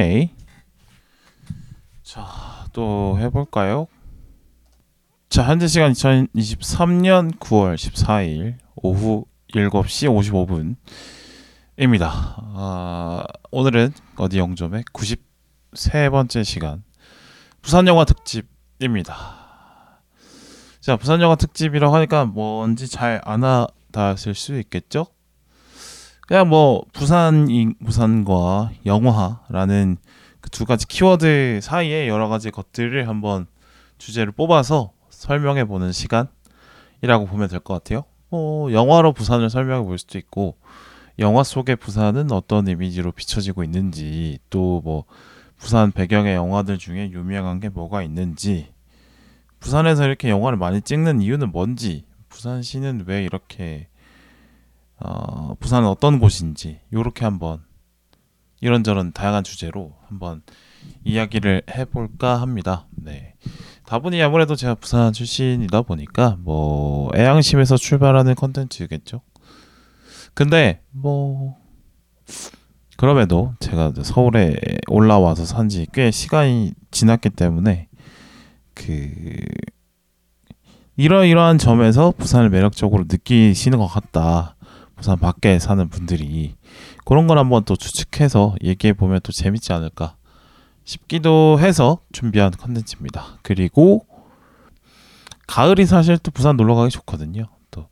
오케이. 자, 또 해볼까요? 자, 현재 시간 2023년 9월 14일 오후 7시 55분입니다. 아, 오늘은 어디 영점의 93번째 시간 부산 영화 특집입니다. 자, 부산 영화 특집이라고 하니까 뭔지 잘 안 와닿았을 수 있겠죠? 그냥 뭐 부산 부산과 영화라는 그 두 가지 키워드 사이에 여러 가지 것들을 한번 주제를 뽑아서 설명해 보는 시간이라고 보면 될 것 같아요. 뭐 영화로 부산을 설명해 볼 수도 있고 영화 속의 부산은 어떤 이미지로 비춰지고 있는지 또 뭐 부산 배경의 영화들 중에 유명한 게 뭐가 있는지 부산에서 이렇게 영화를 많이 찍는 이유는 뭔지 부산시는 왜 이렇게 어, 부산은 어떤 곳인지 이렇게 한번 이런저런 다양한 주제로 한번 이야기를 해볼까 합니다. 네. 다분히 아무래도 제가 부산 출신이다 보니까 뭐 애양심에서 출발하는 컨텐츠겠죠. 근데 뭐 그럼에도 제가 서울에 올라와서 산 지 꽤 시간이 지났기 때문에 그 이러이러한 점에서 부산을 매력적으로 느끼시는 것 같다. 부산 밖에 사는 분들이 그런 걸 한번 또 추측해서 얘기해 보면 또 재밌지 않을까 싶기도 해서 준비한 컨텐츠입니다. 그리고 가을이 사실 또 부산 놀러 가기 좋거든요. 또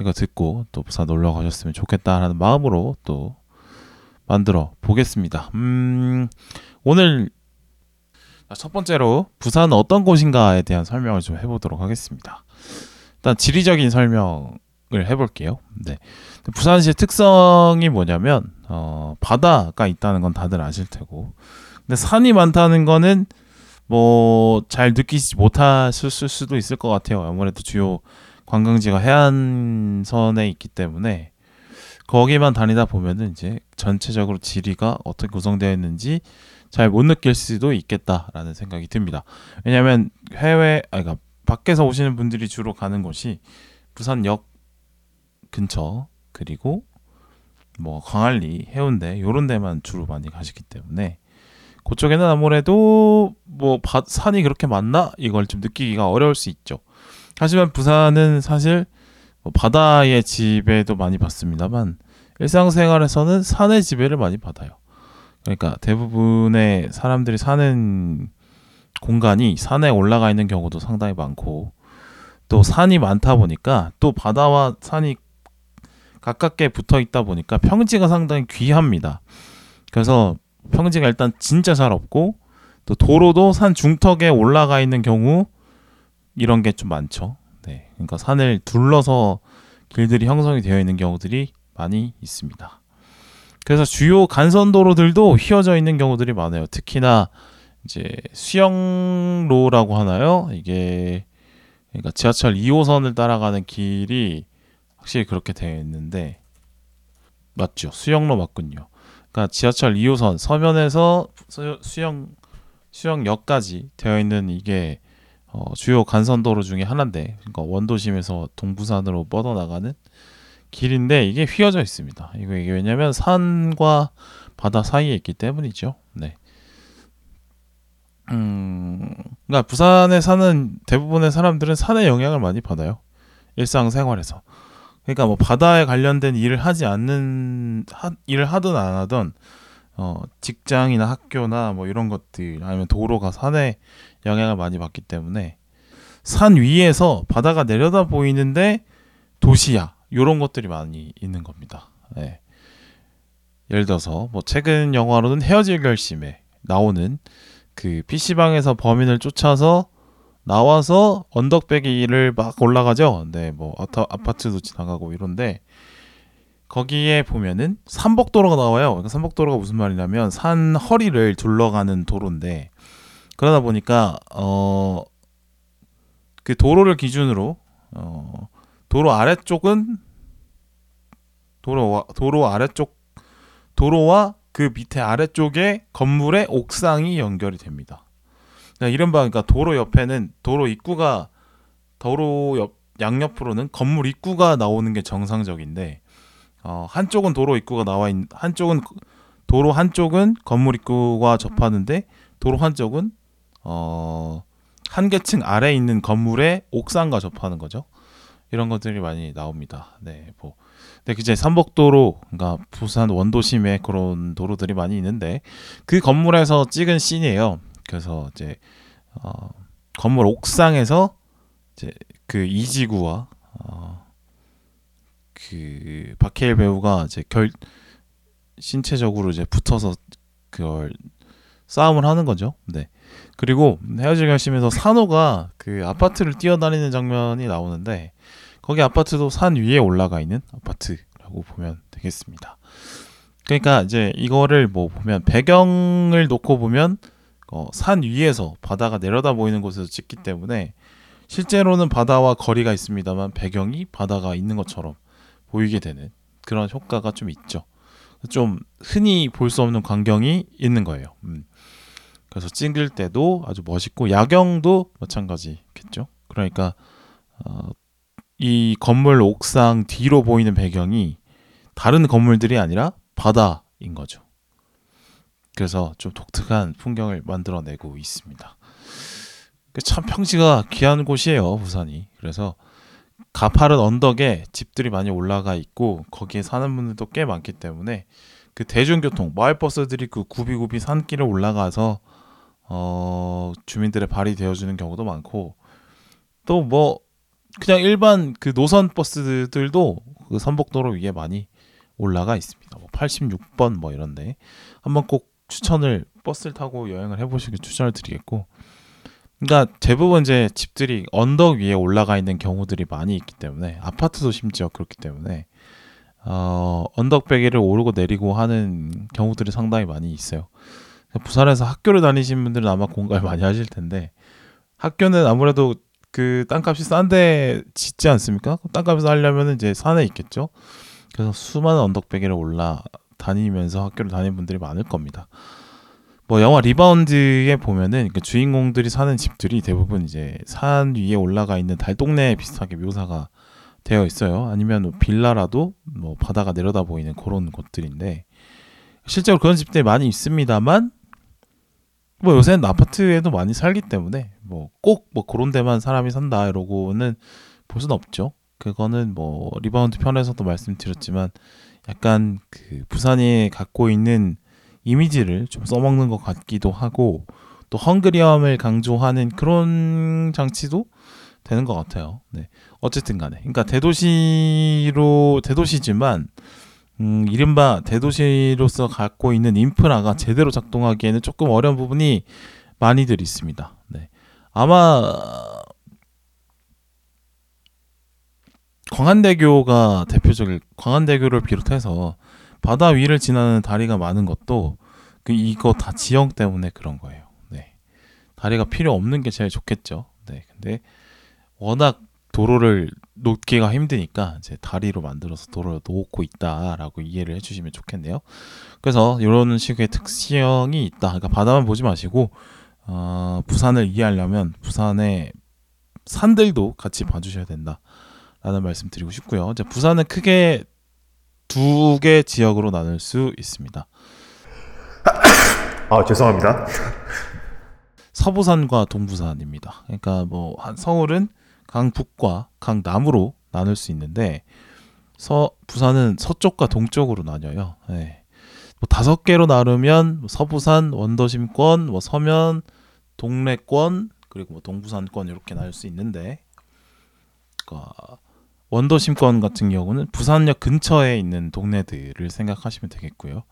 이거 듣고 또 부산 놀러 가셨으면 좋겠다라는 마음으로 또 만들어 보겠습니다. 음, 오늘 첫 번째로 부산은 어떤 곳인가에 대한 설명을 좀 해보도록 하겠습니다. 일단 지리적인 설명을 해볼게요. 네. 부산시의 특성이 뭐냐면 어, 바다가 있다는 건 다들 아실 테고 근데 산이 많다는 거는 뭐 잘 느끼지 못하실 수도 있을 것 같아요. 아무래도 주요 관광지가 해안선에 있기 때문에 거기만 다니다 보면은 이제 전체적으로 지리가 어떻게 구성되어 있는지 잘 못 느낄 수도 있겠다라는 생각이 듭니다. 왜냐하면 해외 아니 그러니까 밖에서 오시는 분들이 주로 가는 곳이 부산역 근처 그리고 뭐 광안리, 해운대 요런 데만 주로 많이 가시기 때문에 그쪽에는 아무래도 뭐 바, 산이 그렇게 많나 이걸 좀 느끼기가 어려울 수 있죠. 하지만 부산은 사실 뭐 바다의 지배도 많이 받습니다만 일상생활에서는 산의 지배를 많이 받아요. 그러니까 대부분의 사람들이 사는 공간이 산에 올라가 있는 경우도 상당히 많고 또 산이 많다 보니까 또 바다와 산이 가깝게 붙어 있다 보니까 평지가 상당히 귀합니다. 그래서 평지가 일단 진짜 잘 없고 또 도로도 산 중턱에 올라가 있는 경우 이런 게 좀 많죠. 네. 그러니까 산을 둘러서 길들이 형성이 되어 있는 경우들이 많이 있습니다. 그래서 주요 간선도로들도 휘어져 있는 경우들이 많아요. 특히나 이제 수영로라고 하나요? 이게 그러니까 지하철 2호선을 따라가는 길이 확실히 그렇게 되어 있는데 맞죠? 수영로 맞군요. 그러니까 지하철 2호선 서면에서 수영 수영역까지 되어 있는 이게 어, 주요 간선도로 중에 하나인데 그러니까 원도심에서 동부산으로 뻗어나가는 길인데 이게 휘어져 있습니다. 이거 이게 왜냐면 산과 바다 사이에 있기 때문이죠. 네. 음, 그러니까 부산에 사는 대부분의 사람들은 산의 영향을 많이 받아요. 일상생활에서. 그러니까 뭐 바다에 관련된 일을 하지 않는 하, 일을 하든 안 하든 어, 직장이나 학교나 뭐 이런 것들 아니면 도로가 산에 영향을 많이 받기 때문에 산 위에서 바다가 내려다 보이는데 도시야 이런 것들이 많이 있는 겁니다. 네. 예를 들어서 뭐 최근 영화로는 헤어질 결심에 나오는 그 PC방에서 범인을 쫓아서 나와서 언덕배기를 막 올라가죠. 네, 뭐 아타, 아파트도 지나가고 이런데 거기에 보면은 삼복도로가 나와요. 그러니까 삼복도로가 무슨 말이냐면 산 허리를 둘러가는 도로인데 그러다 보니까 어 그 도로를 기준으로 어 도로 아래쪽은 도로 도로 아래쪽 도로와 그 밑에 아래쪽에 건물의 옥상이 연결이 됩니다. 그러니까 이른바 그러니까 도로 옆에는 도로 입구가 도로 옆 양옆으로는 건물 입구가 나오는 게 정상적인데 어, 한쪽은 도로 입구가 나와 있 한쪽은 도로 한쪽은 건물 입구와 접하는데 도로 한쪽은 어 한 계층 아래 에 있는 건물의 옥상과 접하는 거죠. 이런 것들이 많이 나옵니다. 네, 뭐, 네, 이제 삼복도로, 그러니까 부산 원도심에 그런 도로들이 많이 있는데 그 건물에서 찍은 씬이에요. 그래서 이제 어, 건물 옥상에서 이제 그 이지구와 어, 그 박해일 배우가 이제 결 신체적으로 이제 붙어서 그걸 싸움을 하는 거죠. 네. 그리고 헤어질 결심에서 산호가 그 아파트를 뛰어다니는 장면이 나오는데 거기 아파트도 산 위에 올라가 있는 아파트라고 보면 되겠습니다. 그러니까 이제 이거를 뭐 보면 배경을 놓고 보면 어, 산 위에서 바다가 내려다 보이는 곳에서 찍기 때문에 실제로는 바다와 거리가 있습니다만 배경이 바다가 있는 것처럼 보이게 되는 그런 효과가 좀 있죠. 좀 흔히 볼 수 없는 광경이 있는 거예요. 음. 그래서 찍을 때도 아주 멋있고 야경도 마찬가지겠죠. 그러니까 어, 이 건물 옥상 뒤로 보이는 배경이 다른 건물들이 아니라 바다인 거죠. 그래서 좀 독특한 풍경을 만들어내고 있습니다. 그참 평지가 귀한 곳이에요, 부산이. 그래서 가파른 언덕에 집들이 많이 올라가 있고 거기에 사는 분들도 꽤 많기 때문에 그 대중교통 마을 버스들이 그 구비구비 산길을 올라가서 어 주민들의 발이 되어주는 경우도 많고 또 뭐 그냥 일반 그 노선 버스들도 그 선복도로 위에 많이 올라가 있습니다. 뭐 86번 뭐 이런데 한번 꼭 추천을 버스를 타고 여행을 해보시길 추천을 드리겠고 그러니까 대부분 이제 집들이 언덕 위에 올라가 있는 경우들이 많이 있기 때문에 아파트도 심지어 그렇기 때문에 어, 언덕배기를 오르고 내리고 하는 경우들이 상당히 많이 있어요. 부산에서 학교를 다니신 분들은 아마 공감을 많이 하실 텐데 학교는 아무래도 그 땅값이 싼데 짓지 않습니까? 땅값을 하려면 이제 산에 있겠죠. 그래서 수많은 언덕배기를 올라 다니면서 학교를 다니는 분들이 많을 겁니다. 뭐 영화 리바운드에 보면은 그 주인공들이 사는 집들이 대부분 이제 산 위에 올라가 있는 달 동네 비슷하게 묘사가 되어 있어요. 아니면 뭐 빌라라도 뭐 바다가 내려다 보이는 그런 곳들인데 실제로 그런 집들이 많이 있습니다만 뭐 요새는 아파트에도 많이 살기 때문에 뭐 꼭뭐 뭐 그런 데만 사람이 산다 이러고는 볼 수는 없죠. 그거는 뭐 리바운드 편에서도 말씀드렸지만 약간 그 부산이 갖고 있는 이미지를 좀 써먹는 것 같기도 하고 또 hungry함을 강조하는 그런 장치도 되는 것 같아요. 네. 어쨌든 간에. 그러니까 대도시로, 대도시지만, 음, 이른바 대도시로서 갖고 있는 인프라가 제대로 작동하기에는 조금 어려운 부분이 많이들 있습니다. 네. 아마, 광안대교가 대표적일, 광안대교를 비롯해서 바다 위를 지나는 다리가 많은 것도 그 이거 다 지형 때문에 그런 거예요. 네. 다리가 필요 없는 게 제일 좋겠죠. 네. 근데 워낙 도로를 놓기가 힘드니까 이제 다리로 만들어서 도로를 놓고 있다라고 이해를 해주시면 좋겠네요. 그래서 이런 식의 특성이 있다. 그러니까 바다만 보지 마시고 어, 부산을 이해하려면 부산의 산들도 같이 봐주셔야 된다 라는 말씀 드리고 싶고요. 이제 부산은 크게 두 개 지역으로 나눌 수 있습니다. 아 죄송합니다. 서부산과 동부산입니다. 그러니까 뭐 서울은 강북과 강남으로 나눌 수 있는데 서 부산은 서쪽과 동쪽으로 나뉘어요. 네. 뭐 다섯 개로 나누면 뭐 서부산, 원도심권, 뭐 서면, 동래권 그리고 뭐 동부산권 이렇게 나눌 수 있는데 그러니까 원도심권 같은 경우는 부산역 근처에 있는 동네들을 생각하시면 되겠고요.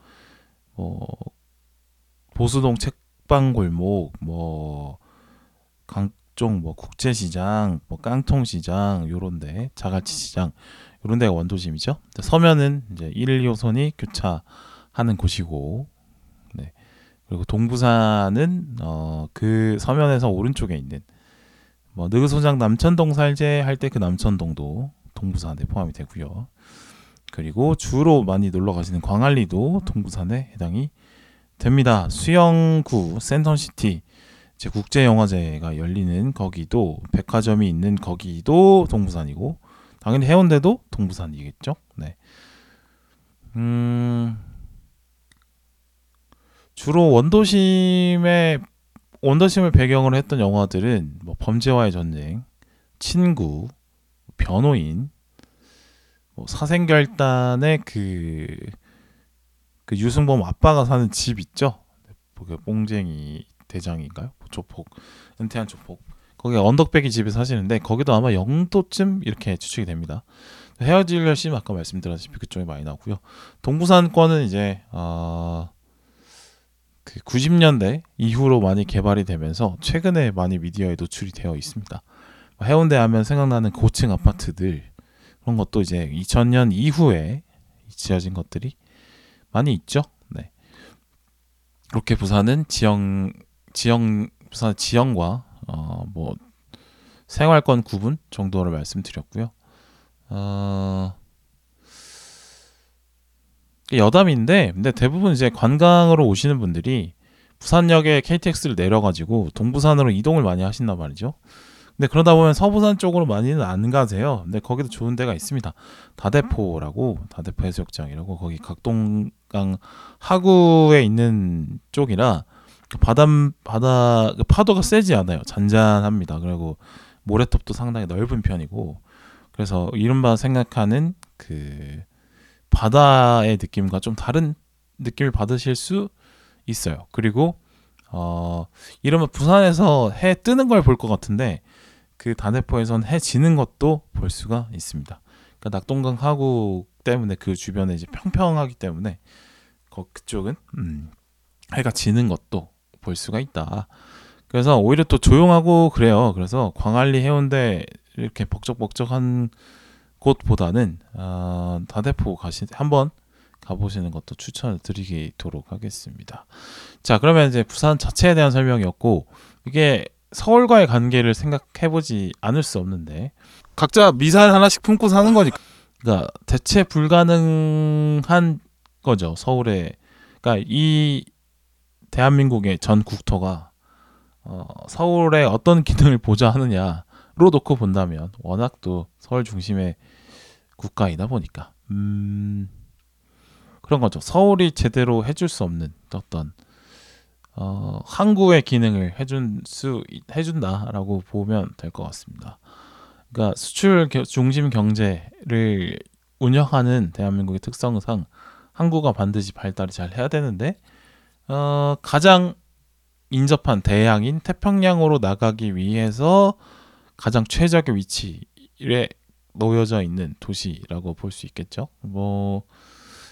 뭐 보수동 책방 골목, 뭐 강쪽 뭐 국제시장, 뭐 깡통시장 요런데 자갈치시장 요런 데가 원도심이죠. 서면은 이제 1, 2호선이 교차하는 곳이고, 네 그리고 동부산은 어 그 서면에서 오른쪽에 있는 뭐 느그소장 남천동 살제 할 때 그 남천동도 동부산에 포함이 되고요. 그리고 주로 많이 놀러 가시는 광안리도 동부산에 해당이 됩니다. 수영구 센텀시티 제 국제영화제가 열리는 거기도 백화점이 있는 거기도 동부산이고 당연히 해운대도 동부산이겠죠. 네. 음. 주로 원도심의 원도심을 배경으로 했던 영화들은 뭐 범죄와의 전쟁, 친구, 변호인, 뭐 사생결단의 그, 그 유승범 아빠가 사는 집 있죠? 그 뽕쟁이 대장인가요? 조폭 은퇴한 조폭 거기 언덕배기 집에 사시는데 거기도 아마 영도쯤 이렇게 추측이 됩니다. 헤어질 결심 아까 말씀드렸다시피 그쪽에 많이 나오고요. 동부산권은 이제 어, 그 90년대 이후로 많이 개발이 되면서 최근에 많이 미디어에 노출이 되어 있습니다. 해운대 하면 생각나는 고층 아파트들 그런 것도 이제 2000년 이후에 지어진 것들이 많이 있죠. 네. 그렇게 부산은 지형 지형 부산 지형과 어 뭐 생활권 구분 정도를 말씀드렸고요. 어 여담인데 근데 대부분 이제 관광으로 오시는 분들이 부산역에 KTX를 내려가지고 동부산으로 이동을 많이 하신단 말이죠. 근데 그러다 보면 서부산 쪽으로 많이는 안 가세요. 근데 거기도 좋은 데가 있습니다. 다대포라고 다대포 해수욕장이라고 거기 각동강 하구에 있는 쪽이라 그 바다 바다 그 파도가 세지 않아요. 잔잔합니다. 그리고 모래톱도 상당히 넓은 편이고 그래서 이른바 생각하는 그 바다의 느낌과 좀 다른 느낌을 받으실 수 있어요. 그리고 어 이러면 부산에서 해 뜨는 걸 볼 것 같은데 그 단해포에선 해 지는 것도 볼 수가 있습니다. 그러니까 낙동강 하구 때문에 그 주변에 이제 평평하기 때문에 거 그쪽은 음, 해가 지는 것도 볼 수가 있다. 그래서 오히려 또 조용하고 그래요. 그래서 광안리 해운대 이렇게 벅적벅적한 곳보다는 어, 다대포 가시 한번 가보시는 것도 추천을 드리도록 하겠습니다. 자, 그러면 이제 부산 자체에 대한 설명이었고 이게 서울과의 관계를 생각해보지 않을 수 없는데. 각자 미사일 하나씩 품고 사는 거니까. 그러니까 대체 불가능한 거죠 서울에 그러니까 이 대한민국의 전 국토가 어, 서울에 어떤 기능을 보좌하느냐로 놓고 본다면 워낙 또 서울 중심의 국가이다 보니까. 음, 그런 거죠. 서울이 제대로 해줄 수 없는 어떤 어, 항구의 기능을 해준 수 해준다라고 보면 될 것 같습니다. 그러니까 수출 중심 경제를 운영하는 대한민국의 특성상 항구가 반드시 발달이 잘 해야 되는데 어, 가장 인접한 대양인 태평양으로 나가기 위해서 가장 최적의 위치에 놓여져 있는 도시라고 볼 수 있겠죠. 뭐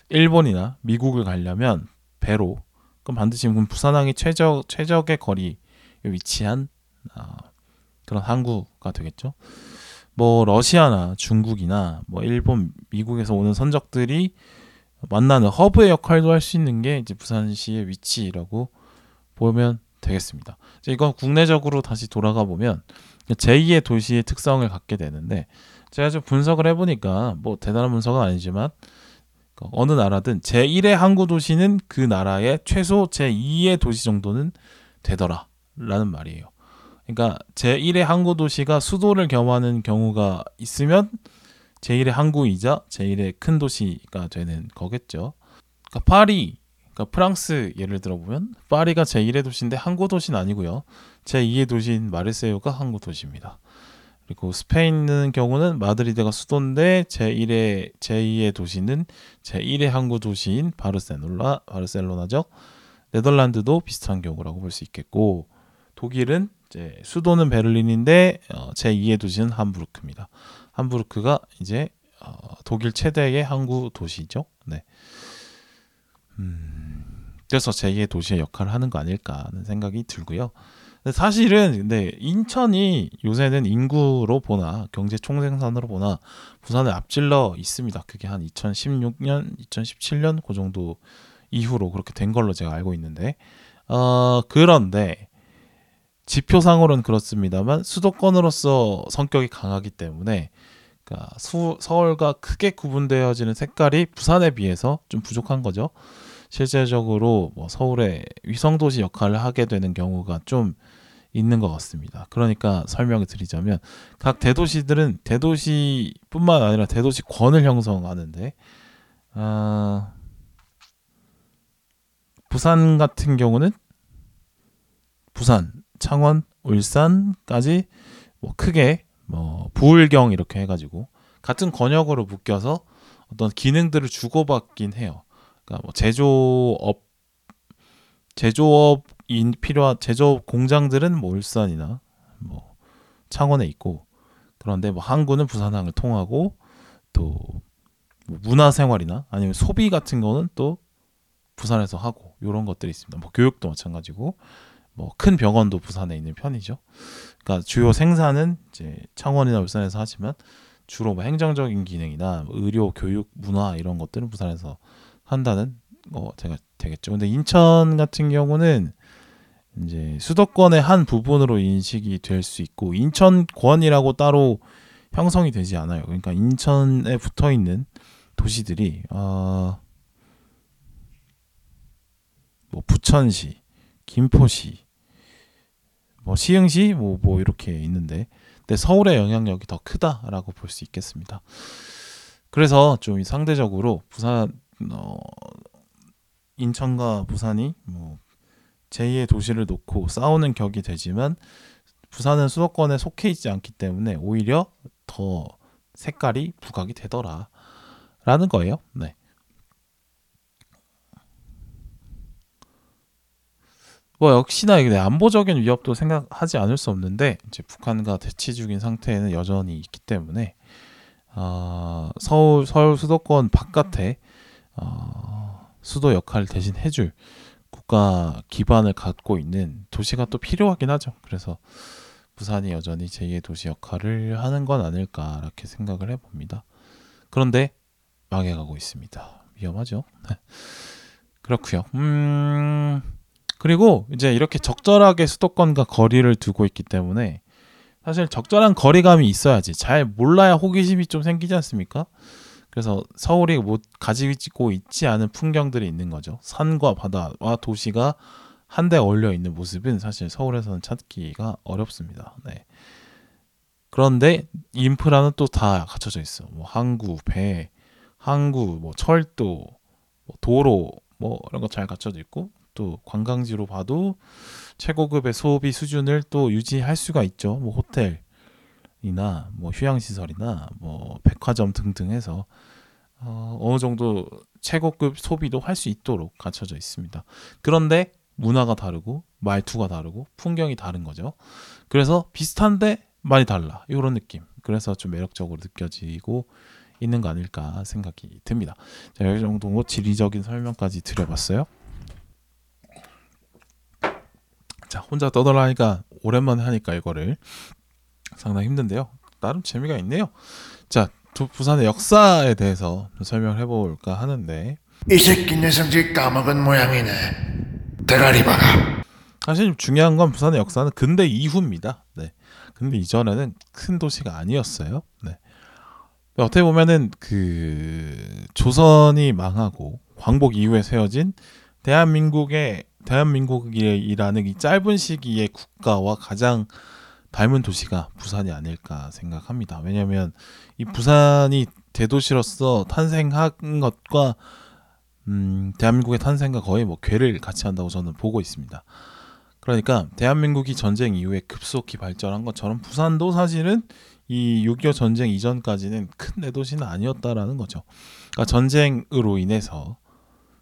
일본이나 미국을 가려면 배로 그럼 반드시 부산항이 최적 최적의 거리에 위치한 아, 그런 항구가 되겠죠. 뭐 러시아나 중국이나 뭐 일본, 미국에서 오는 선적들이 만나는 허브의 역할도 할 수 있는 게 이제 부산시의 위치라고 보면 되겠습니다. 이건 국내적으로 다시 돌아가 보면 제2의 도시의 특성을 갖게 되는데 제가 좀 분석을 해보니까 뭐 대단한 분석은 아니지만 그 어느 나라든 제1의 항구 도시는 그 나라의 최소 제2의 도시 정도는 되더라 라는 말이에요. 그러니까 제1의 항구 도시가 수도를 겸하는 경우가 있으면 제1의 항구이자 제1의 큰 도시가 되는 거겠죠. 그러니까 파리, 그러니까 프랑스 예를 들어보면 파리가 제1의 도시인데 항구 도시는 아니고요. 제2의 도시인 마르세유가 항구 도시입니다. 그리고 스페인은 경우는 마드리드가 수도인데 제1의 제2의 도시는 제1의 항구 도시인 바르셀로나 바르셀로나죠. 네덜란드도 비슷한 경우라고 볼 수 있겠고 독일은 이제 수도는 베를린인데 어, 제2의 도시는 함부르크입니다. 함부르크가 이제 어, 독일 최대의 항구 도시죠. 네. 음, 그래서 제2의 도시의 역할을 하는 거 아닐까 하는 생각이 들고요. 사실은 근데 인천이 요새는 인구로 보나 경제 총생산으로 보나 부산을 앞질러 있습니다. 그게 한 2016년, 2017년 그 정도 이후로 그렇게 된 걸로 제가 알고 있는데 어 그런데 지표상으로는 그렇습니다만 수도권으로서 성격이 강하기 때문에 그러니까 수, 서울과 크게 구분되어지는 색깔이 부산에 비해서 좀 부족한 거죠. 실제적으로 뭐 서울의 위성도시 역할을 하게 되는 경우가 좀 있는 것 같습니다. 그러니까 설명을 드리자면 각 대도시들은 대도시뿐만 아니라 대도시권을 형성하는데 어, 부산 같은 경우는 부산, 창원, 울산까지 뭐 크게 뭐 부울경 이렇게 해가지고 같은 권역으로 묶여서 어떤 기능들을 주고받긴 해요. 그러니까 뭐 제조업 제조업 인 필요한 제조업 공장들은 뭐 울산이나 뭐 창원에 있고 그런데 뭐 항구는 부산항을 통하고 또뭐 문화생활이나 아니면 소비 같은 거는 또 부산에서 하고 이런 것들이 있습니다. 뭐 교육도 마찬가지고 뭐 큰 병원도 부산에 있는 편이죠. 그러니까 주요 생산은 이제 창원이나 울산에서 하지만 주로 뭐 행정적인 기능이나 뭐 의료, 교육, 문화 이런 것들은 부산에서 한다는 거 제가 되겠죠. 근데 인천 같은 경우는 이제 수도권의 한 부분으로 인식이 될 수 있고 인천권이라고 따로 형성이 되지 않아요. 그러니까 인천에 붙어 있는 도시들이 어, 뭐 부천시, 김포시, 뭐 시흥시 뭐, 뭐 이렇게 있는데 근데 서울의 영향력이 더 크다라고 볼 수 있겠습니다. 그래서 좀 상대적으로 부산 어, 인천과 부산이 뭐 제2의 도시를 놓고 싸우는 격이 되지만 부산은 수도권에 속해 있지 않기 때문에 오히려 더 색깔이 부각이 되더라 라는 거예요. 네. 뭐 역시나 이게 안보적인 위협도 생각하지 않을 수 없는데 이제 북한과 대치 중인 상태에는 여전히 있기 때문에 어, 서울 서울 수도권 바깥에 어, 수도 역할을 대신 해줄 국가 기반을 갖고 있는 도시가 또 필요하긴 하죠. 그래서 부산이 여전히 제2의 도시 역할을 하는 건 아닐까 이렇게 생각을 해봅니다. 그런데 망해가고 있습니다. 위험하죠. 그렇고요. 음 그리고 이제 이렇게 적절하게 수도권과 거리를 두고 있기 때문에 사실 적절한 거리감이 있어야지 잘 몰라야 호기심이 좀 생기지 않습니까? 그래서 서울이 못 가지고 있지 않은 풍경들이 있는 거죠. 산과 바다와 도시가 한데 어울려 있는 모습은 사실 서울에서는 찾기가 어렵습니다. 네. 그런데 인프라는 또 다 갖춰져 있어. 뭐 항구, 배, 항구, 뭐 철도, 뭐 도로, 뭐 이런 거 잘 갖춰져 있고 또 관광지로 봐도 최고급의 소비 수준을 또 유지할 수가 있죠. 뭐 호텔, 이나 뭐 휴양 시설이나 뭐 백화점 등등 해서 어, 어느 정도 최고급 소비도 할 수 있도록 갖춰져 있습니다. 그런데 문화가 다르고 말투가 다르고 풍경이 다른 거죠. 그래서 비슷한데 많이 달라 이런 느낌. 그래서 좀 매력적으로 느껴지고 있는 거 아닐까 생각이 듭니다. 자, 이 정도 지리적인 설명까지 드려봤어요. 자, 혼자 떠들라니까 오랜만에 하니까 이거를 상당히 힘든데요. 나름 재미가 있네요. 자, 부산의 역사에 대해서 설명을 해볼까 하는데 이 새끼 내 성질 까먹은 모양이네. 대가리 박아. 사실 중요한 건 부산의 역사는 근대 이후입니다. 네. 근데 이전에는 큰 도시가 아니었어요. 네. 어떻게 보면은 그 조선이 망하고 광복 이후에 세워진 대한민국의 대한민국이라는 이 짧은 시기의 국가와 가장 닮은 도시가 부산이 아닐까 생각합니다. 왜냐하면 이 부산이 대도시로서 탄생한 것과 음, 대한민국의 탄생과 거의 뭐 괴를 같이 한다고 저는 보고 있습니다. 그러니까 대한민국이 전쟁 이후에 급속히 발전한 것처럼 부산도 사실은 이 6.25 전쟁 이전까지는 큰 내도시는 아니었다라는 거죠. 그러니까 전쟁으로 인해서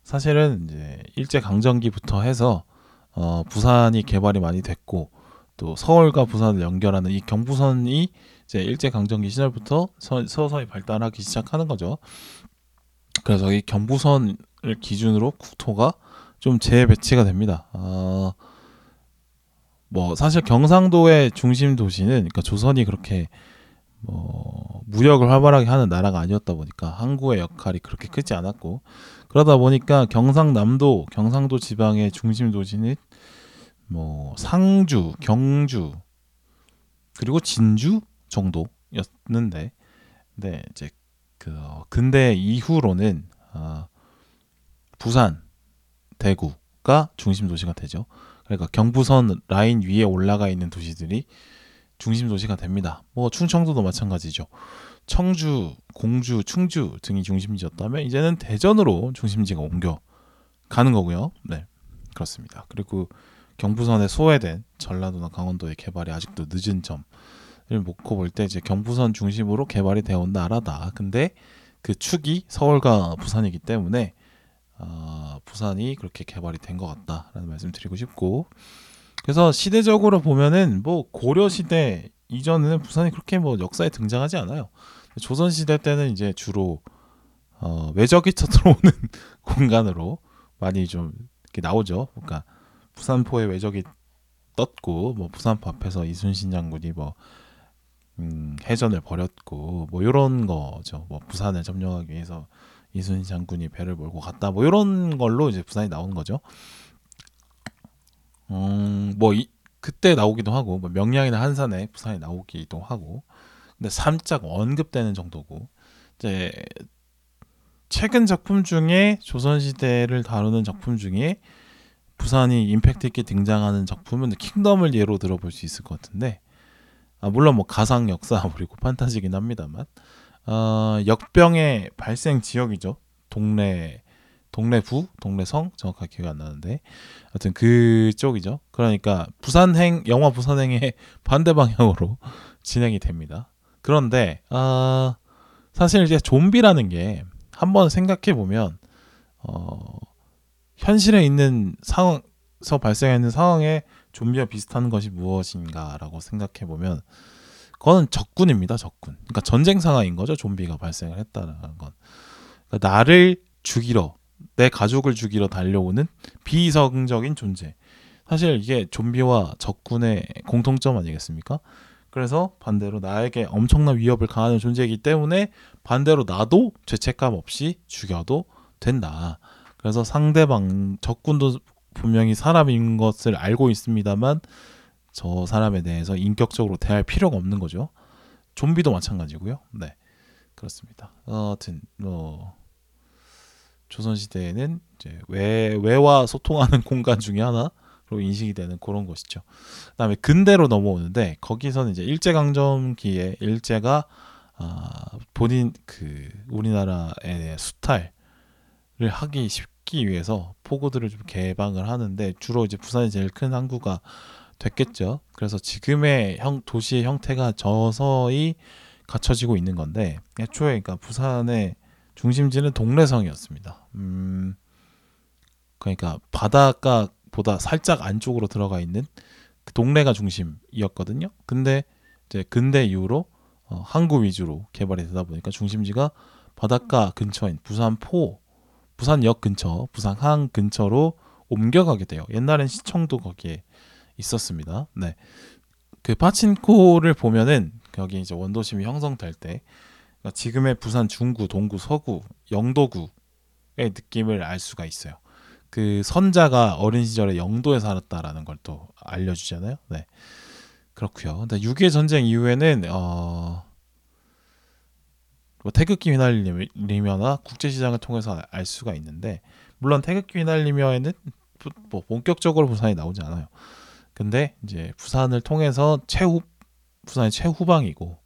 사실은 이제 일제 강점기부터 해서 어, 부산이 개발이 많이 됐고 또 서울과 부산을 연결하는 이 경부선이 이제 일제 강점기 시절부터 서, 서서히 발달하기 시작하는 거죠. 그래서 이 경부선을 기준으로 국토가 좀 재배치가 됩니다. 어, 뭐 사실 경상도의 중심 도시는 그러니까 조선이 그렇게 뭐 무역을 활발하게 하는 나라가 아니었다 보니까 항구의 역할이 그렇게 크지 않았고 그러다 보니까 경상남도 경상도 지방의 중심 도시는 뭐 상주, 경주 그리고 진주 정도였는데, 네 이제 그 근대 이후로는 아, 부산, 대구가 중심 도시가 되죠. 그러니까 경부선 라인 위에 올라가 있는 도시들이 중심 도시가 됩니다. 뭐 충청도도 마찬가지죠. 청주, 공주, 충주 등이 중심지였다면 이제는 대전으로 중심지가 옮겨 가는 거고요. 네. 그렇습니다. 그리고 경부선에 소외된 전라도나 강원도의 개발이 아직도 늦은 점을 놓고 볼 때 이제 경부선 중심으로 개발이 되어 온 나라다. 근데 그 축이 서울과 부산이기 때문에 어, 부산이 그렇게 개발이 된 것 같다라는 말씀 드리고 싶고 그래서 시대적으로 보면은 뭐 고려 시대 이전에는 부산이 그렇게 뭐 역사에 등장하지 않아요. 조선 시대 때는 이제 주로 어, 외적이 쳐들어오는 공간으로 많이 좀 이렇게 나오죠. 그러니까 부산포에 외적이 떴고 뭐 부산포 앞에서 이순신 장군이 뭐 음, 해전을 벌였고 뭐 이런 거죠. 뭐 부산을 점령하기 위해서 이순신 장군이 배를 몰고 갔다 뭐 이런 걸로 이제 부산이 나오는 거죠. 음, 뭐 이, 그때 나오기도 하고 뭐 명량이나 한산에 부산이 나오기도 하고 근데 살짝 언급되는 정도고 이제 최근 작품 중에 조선 시대를 다루는 작품 중에 부산이 임팩트 있게 등장하는 작품은 킹덤을 예로 들어볼 수 있을 것 같은데 아, 물론 뭐 가상 역사 그리고 판타지긴 합니다만 어, 역병의 발생 지역이죠. 동래 동래부 동래성 정확하게 기억이 안 나는데. 하여튼 그쪽이죠. 그러니까 부산행 영화 부산행의 반대 방향으로 진행이 됩니다. 그런데 아 사실 이제 좀비라는 게 한번 생각해 보면 어 현실에 있는 상황에서 발생하는 상황에 좀비와 비슷한 것이 무엇인가라고 생각해 보면 그거는 적군입니다. 적군. 그러니까 전쟁 상황인 거죠. 좀비가 발생을 했다는 건. 그러니까 나를 죽이러 내 가족을 죽이러 달려오는 비이성적인 존재. 사실 이게 좀비와 적군의 공통점 아니겠습니까? 그래서 반대로 나에게 엄청난 위협을 가하는 존재이기 때문에 반대로 나도 죄책감 없이 죽여도 된다. 그래서 상대방 적군도 분명히 사람인 것을 알고 있습니다만 저 사람에 대해서 인격적으로 대할 필요가 없는 거죠. 좀비도 마찬가지고요. 네, 그렇습니다. 어, 하여튼 뭐 조선 시대에는 이제 외 외와 소통하는 공간 중에 하나. 로 인식이 되는 그런 것이죠. 그다음에 근대로 넘어오는데 거기서는 이제 일제 강점기에 일제가 아, 본인 그 우리나라의 수탈을 하기 쉽 기 위해서 포구들을 좀 개방을 하는데 주로 이제 부산이 제일 큰 항구가 됐겠죠. 그래서 지금의 형 도시의 형태가 저서히 갖춰지고 있는 건데 애초에 그러니까 부산의 중심지는 동래성이었습니다. 음, 그러니까 바닷가 보다 살짝 안쪽으로 들어가 있는 그 동네가 중심이었거든요. 근데 이제 근대 이후로 어, 항구 위주로 개발이 되다 보니까 중심지가 바닷가 근처인 부산포, 부산역 근처, 부산항 근처로 옮겨가게 돼요. 옛날엔 시청도 거기에 있었습니다. 네. 그 파친코를 보면은 여기 이제 원도심이 형성될 때 그러니까 지금의 부산 중구, 동구, 서구, 영도구의 느낌을 알 수가 있어요. 그 선자가 어린 시절에 영도에 살았다라는 걸 또 알려주잖아요. 네, 그렇고요. 근데 6.25 전쟁 이후에는 어, 뭐 태극기 휘날리며나 국제시장을 통해서 알 수가 있는데 물론 태극기 휘날리며에는 뭐 본격적으로 부산이 나오지 않아요. 근데 이제 부산을 통해서 최후 부산의 최후방이고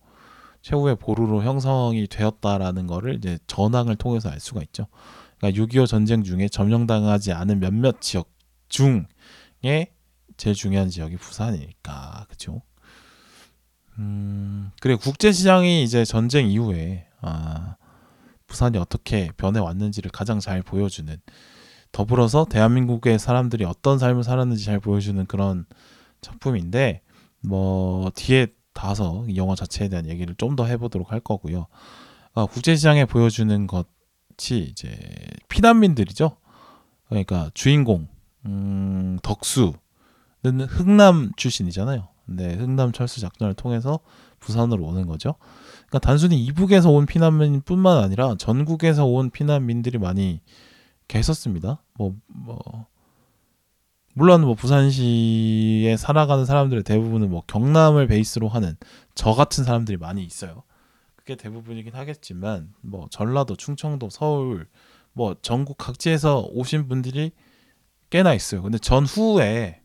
최후의 보루로 형성이 되었다라는 거를 이제 전황을 통해서 알 수가 있죠. 그러니까 6.25 전쟁 중에 점령당하지 않은 몇몇 지역 중에 제일 중요한 지역이 부산이니까 그죠? 음, 그리고 국제 시장이 이제 전쟁 이후에 아, 부산이 어떻게 변해 왔는지를 가장 잘 보여주는 더불어서 대한민국의 사람들이 어떤 삶을 살았는지 잘 보여주는 그런 작품인데 뭐 뒤에 다서 이 영화 자체에 대한 얘기를 좀 더 해보도록 할 거고요. 아, 국제 시장에 보여주는 것이 이제 피난민들이죠. 그러니까 주인공 음, 덕수는 흥남 출신이잖아요. 근데 흥남 철수 작전을 통해서 부산으로 오는 거죠. 그러니까 단순히 이북에서 온 피난민뿐만 아니라 전국에서 온 피난민들이 많이 계셨습니다. 뭐, 뭐 물론 뭐 부산시에 살아가는 사람들의 대부분은 뭐 경남을 베이스로 하는 저 같은 사람들이 많이 있어요. 그게 대부분이긴 하겠지만 뭐 전라도, 충청도, 서울 뭐 전국 각지에서 오신 분들이 꽤나 있어요. 근데 전후에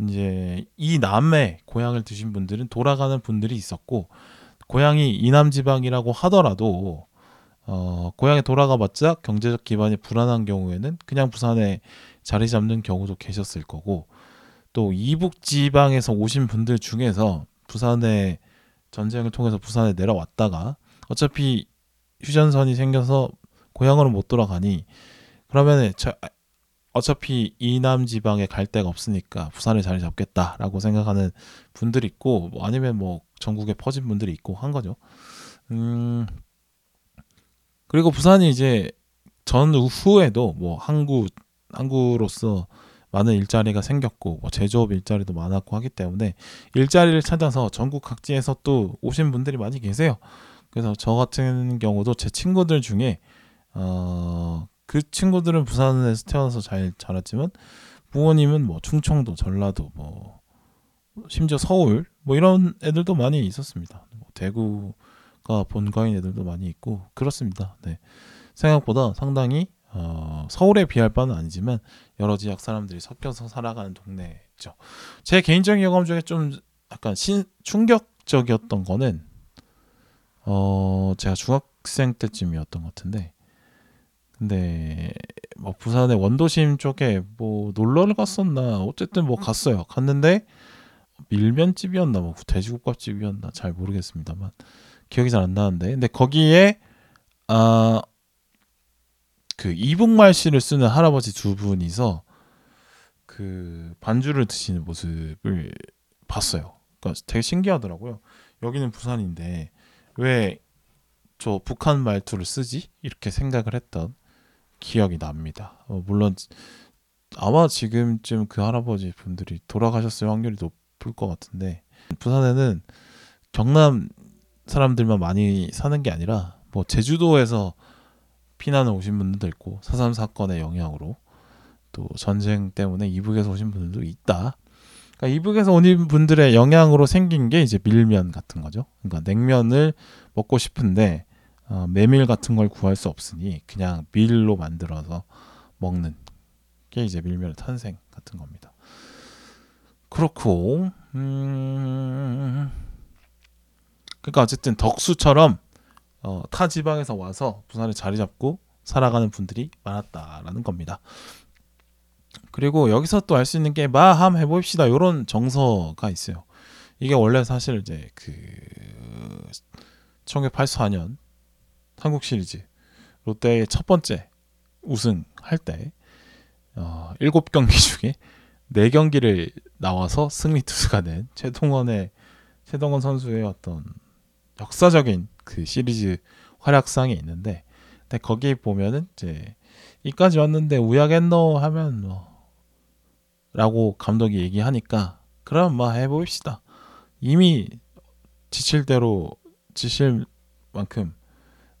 이제 이 남의 고향을 드신 분들은 돌아가는 분들이 있었고 고향이 이남 지방이라고 하더라도 어, 고향에 돌아가봤자 경제적 기반이 불안한 경우에는 그냥 부산에 자리 잡는 경우도 계셨을 거고 또 이북 지방에서 오신 분들 중에서 부산에 전쟁을 통해서 부산에 내려왔다가 어차피 휴전선이 생겨서 고향으로 못 돌아가니 그러면은 저, 어차피 이남 지방에 갈 데가 없으니까 부산에 자리 잡겠다라고 생각하는 분들이 있고 뭐 아니면 뭐 전국에 퍼진 분들이 있고 한 거죠. 음 그리고 부산이 이제 전후에도 뭐 항구 항구로서 많은 일자리가 생겼고 뭐 제조업 일자리도 많았고 하기 때문에 일자리를 찾아서 전국 각지에서 또 오신 분들이 많이 계세요. 그래서 저 같은 경우도 제 친구들 중에 어, 그 친구들은 부산에서 태어나서 잘 자랐지만 부모님은 뭐 충청도, 전라도, 뭐 심지어 서울 뭐 이런 애들도 많이 있었습니다. 뭐 대구가 본가인 애들도 많이 있고 그렇습니다. 네. 생각보다 상당히 어, 서울에 비할 바는 아니지만 여러 지역 사람들이 섞여서 살아가는 동네죠. 제 개인적인 경험 중에 좀 약간 신, 충격적이었던 거는 어 제가 중학생 때쯤이었던 것 같은데 근데 뭐 부산의 원도심 쪽에 뭐 놀러를 갔었나 어쨌든 뭐 갔어요. 갔는데 밀면집이었나 뭐 돼지국밥집이었나 잘 모르겠습니다만 기억이 잘 안 나는데 근데 거기에 아 그 이북말 씨를 쓰는 할아버지 두 분이서 그 반주를 드시는 모습을 봤어요. 그러니까 되게 신기하더라고요. 여기는 부산인데 왜 저 북한 말투를 쓰지? 이렇게 생각을 했던 기억이 납니다. 어, 물론 아마 지금쯤 그 할아버지 분들이 돌아가셨을 확률이 높을 것 같은데 부산에는 경남 사람들만 많이 사는 게 아니라 뭐 제주도에서 피난을 오신 분들도 있고 사삼 사건의 영향으로 또 전쟁 때문에 이북에서 오신 분들도 있다. 그러니까 이북에서 오신 분들의 영향으로 생긴 게 이제 밀면 같은 거죠. 그러니까 냉면을 먹고 싶은데 어, 메밀 같은 걸 구할 수 없으니 그냥 밀로 만들어서 먹는 게 이제 밀면의 탄생 같은 겁니다. 그렇고 음 그러니까 어쨌든 덕수처럼 어, 타 지방에서 와서 부산에 자리 잡고 살아가는 분들이 많았다라는 겁니다. 그리고 여기서 또 알 수 있는 게 마함 해봅시다 이런 정서가 있어요. 이게 원래 사실 이제 그 1984년 한국 시리즈. 롯데의 첫 번째 우승할 때 어, 7경기 중에 4경기를 나와서 승리 투수가 된 최동원의 최동원 선수의 어떤 역사적인 그 시리즈 활약상이 있는데 근데 거기 보면은 이제 이까지 왔는데 우야겠노 하면 뭐 라고 감독이 얘기하니까 그럼 뭐 해봅시다. 이미 지칠 대로 지칠 만큼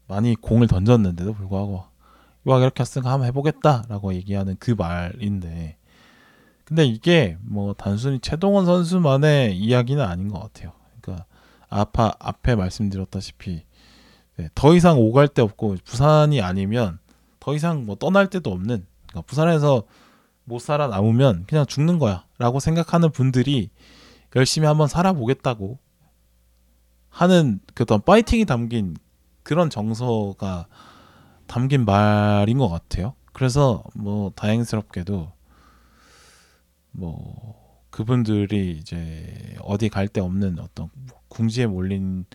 많이 공을 던졌는데도 불구하고 와 이렇게 했으니까 한번 해보겠다라고 얘기하는 그 말인데 근데 이게 뭐 단순히 최동원 선수만의 이야기는 아닌 것 같아요. 그러니까 아파 앞에 말씀드렸다시피 네, 더 이상 오갈 데 없고 부산이 아니면 더 이상 뭐 떠날 데도 없는 그러니까 부산에서 못 살아 남으면 그냥 죽는 거야라고 생각하는 분들이 열심히 한번 살아보겠다고 하는 그 어떤 파이팅이 담긴 그런 정서가 담긴 말인 것 같아요. 그래서 뭐 다행스럽게도 뭐 그분들이 이제 어디 갈 데 없는 어떤 궁지에 몰린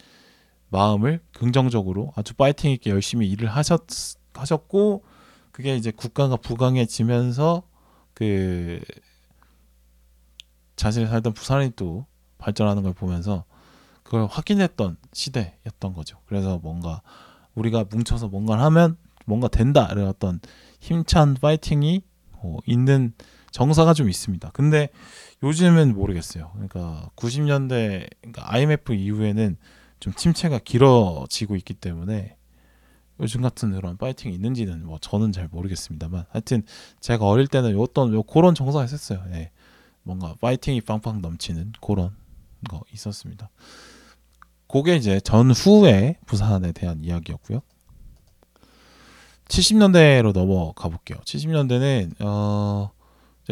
마음을 긍정적으로 아주 파이팅 있게 열심히 일을 하셨 하셨고 그게 이제 국가가 부강해지면서 그 자신이 살던 부산이 또 발전하는 걸 보면서 그걸 확인했던 시대였던 거죠. 그래서 뭔가 우리가 뭉쳐서 뭔가를 하면 뭔가 된다 이런 어떤 힘찬 파이팅이 어, 있는 정서가 좀 있습니다. 근데 요즘은 모르겠어요. 그러니까 90년대 그러니까 IMF 이후에는 좀 침체가 길어지고 있기 때문에 요즘 같은 그런 파이팅이 있는지는 뭐 저는 잘 모르겠습니다만 하여튼 제가 어릴 때는 어떤 요 그런 정서가 있었어요. 예. 뭔가 파이팅이 빵빵 넘치는 그런 거 있었습니다. 그게 이제 전후의 부산에 대한 이야기였고요. 70년대로 넘어가 볼게요. 70년대는 어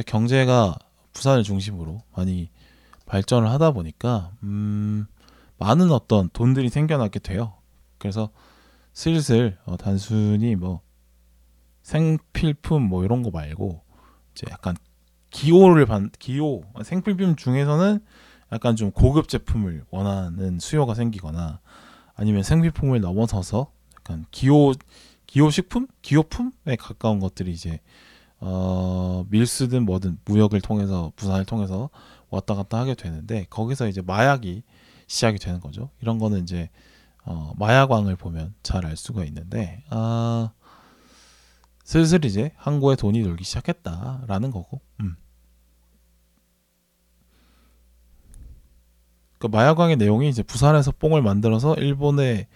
경제가 부산을 중심으로 많이 발전을 하다 보니까 음 많은 어떤 돈들이 생겨나게 돼요. 그래서 슬슬 어, 단순히 뭐 생필품 뭐 이런 거 말고 이제 약간 기호를 반 기호 생필품 중에서는 약간 좀 고급 제품을 원하는 수요가 생기거나 아니면 생필품을 넘어서서 약간 기호 기호식품 기호품에 가까운 것들이 이제 어 밀수든 뭐든 무역을 통해서 부산을 통해서 왔다 갔다 하게 되는데 거기서 이제 마약이 시작이 되는 거죠. 이런 거는 이제 어, 마약왕을 보면 잘 알 수가 있는데 아 슬슬 이제 항구에 돈이 돌기 시작했다라는 거고. 음. 그 마약왕의 내용이 이제 부산에서 뽕을 만들어서 일본에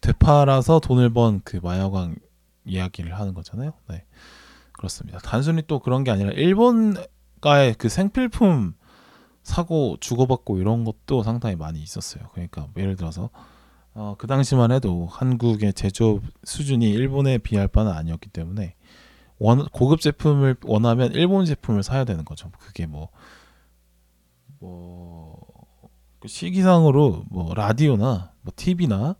되팔아서 돈을 번 그 마약왕 이야기를 하는 거잖아요. 네. 그렇습니다. 단순히 또 그런 게 아니라 일본가의 그 생필품 사고 주고받고 이런 것도 상당히 많이 있었어요. 그러니까 뭐 예를 들어서 어, 그 당시만 해도 한국의 제조업 수준이 일본에 비할 바는 아니었기 때문에 원, 고급 제품을 원하면 일본 제품을 사야 되는 거죠. 그게 뭐, 뭐, 그 시기상으로 뭐 라디오나 뭐 TV나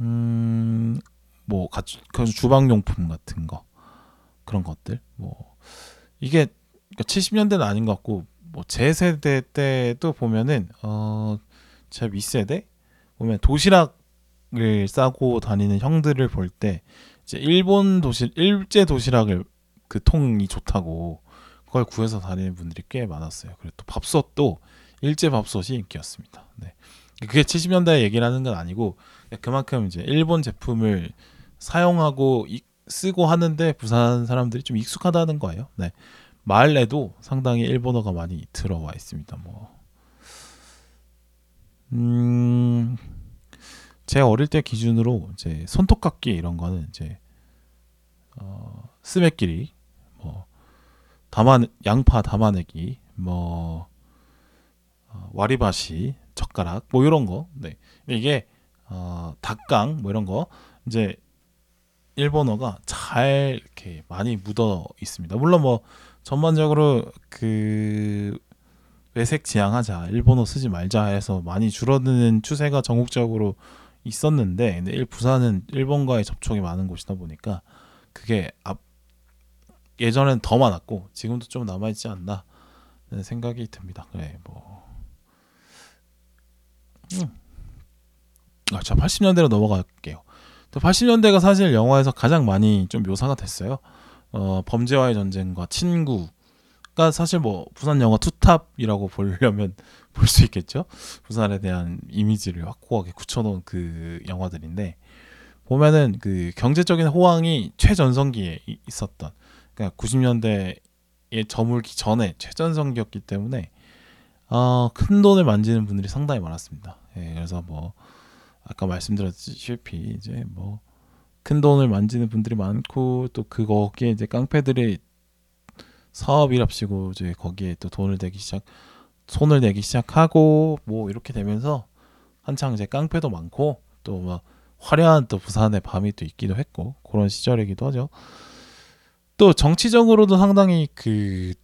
음, 뭐 가, 그 주방용품 같은 거 그런 것들 뭐 이게 그러니까 70년대는 아닌 것 같고 뭐 제 세대 때도 보면은 어제 윗세대 보면 도시락을 싸고 다니는 형들을 볼 때 이제 일본 도시 일제 도시락을 그 통이 좋다고 그걸 구해서 다니는 분들이 꽤 많았어요. 그리고 또 밥솥도 일제 밥솥이 인기였습니다. 네. 그게 70년대 얘기를 하는 건 아니고 그만큼 이제 일본 제품을 사용하고 이- 쓰고 하는데 부산 사람들이 좀 익숙하다는 거예요. 네. 말에도 상당히 일본어가 많이 들어와 있습니다. 뭐 음, 제 어릴 때 기준으로 이제 손톱깎이 이런 거는 이제 어, 스매끼리 뭐 담아 양파 담아내기 뭐 어, 와리바시 젓가락 뭐 이런 거 네. 이게 어, 닭강 뭐 이런 거 이제 일본어가 잘 이렇게 많이 묻어 있습니다. 물론 뭐 전반적으로 그 외색 지향하자 일본어 쓰지 말자 해서 많이 줄어드는 추세가 전국적으로 있었는데 근데 일 부산은 일본과의 접촉이 많은 곳이다 보니까 그게 앞 예전엔 더 많았고 지금도 좀 남아 있지 않나 는 생각이 듭니다. 그래 뭐 음. 아, 자 80년대로 넘어갈게요. 또 80년대가 사실 영화에서 가장 많이 좀 묘사가 됐어요. 어, 범죄와의 전쟁과 친구가 사실 뭐 부산 영화 투탑이라고 보려면 볼 수 있겠죠. 부산에 대한 이미지를 확고하게 굳혀놓은 그 영화들인데 보면은 그 경제적인 호황이 최전성기에 이- 있었던 그러니까 90년대에 저물기 전에 최전성기였기 때문에 어, 큰 돈을 만지는 분들이 상당히 많았습니다. 예, 그래서 뭐 아까 말씀드렸다시피 이제 뭐 큰 돈을 만지는 분들이 많고 또 그거기에 이제 깡패들이 사업이랍시고 이제 거기에 또 돈을 대기 시작 손을 내기 시작하고 뭐 이렇게 되면서 한창 이제 깡패도 많고 또 막 화려한 또 부산의 밤이 또 있기도 했고 그런 시절이기도 하죠. 또 정치적으로도 상당히 그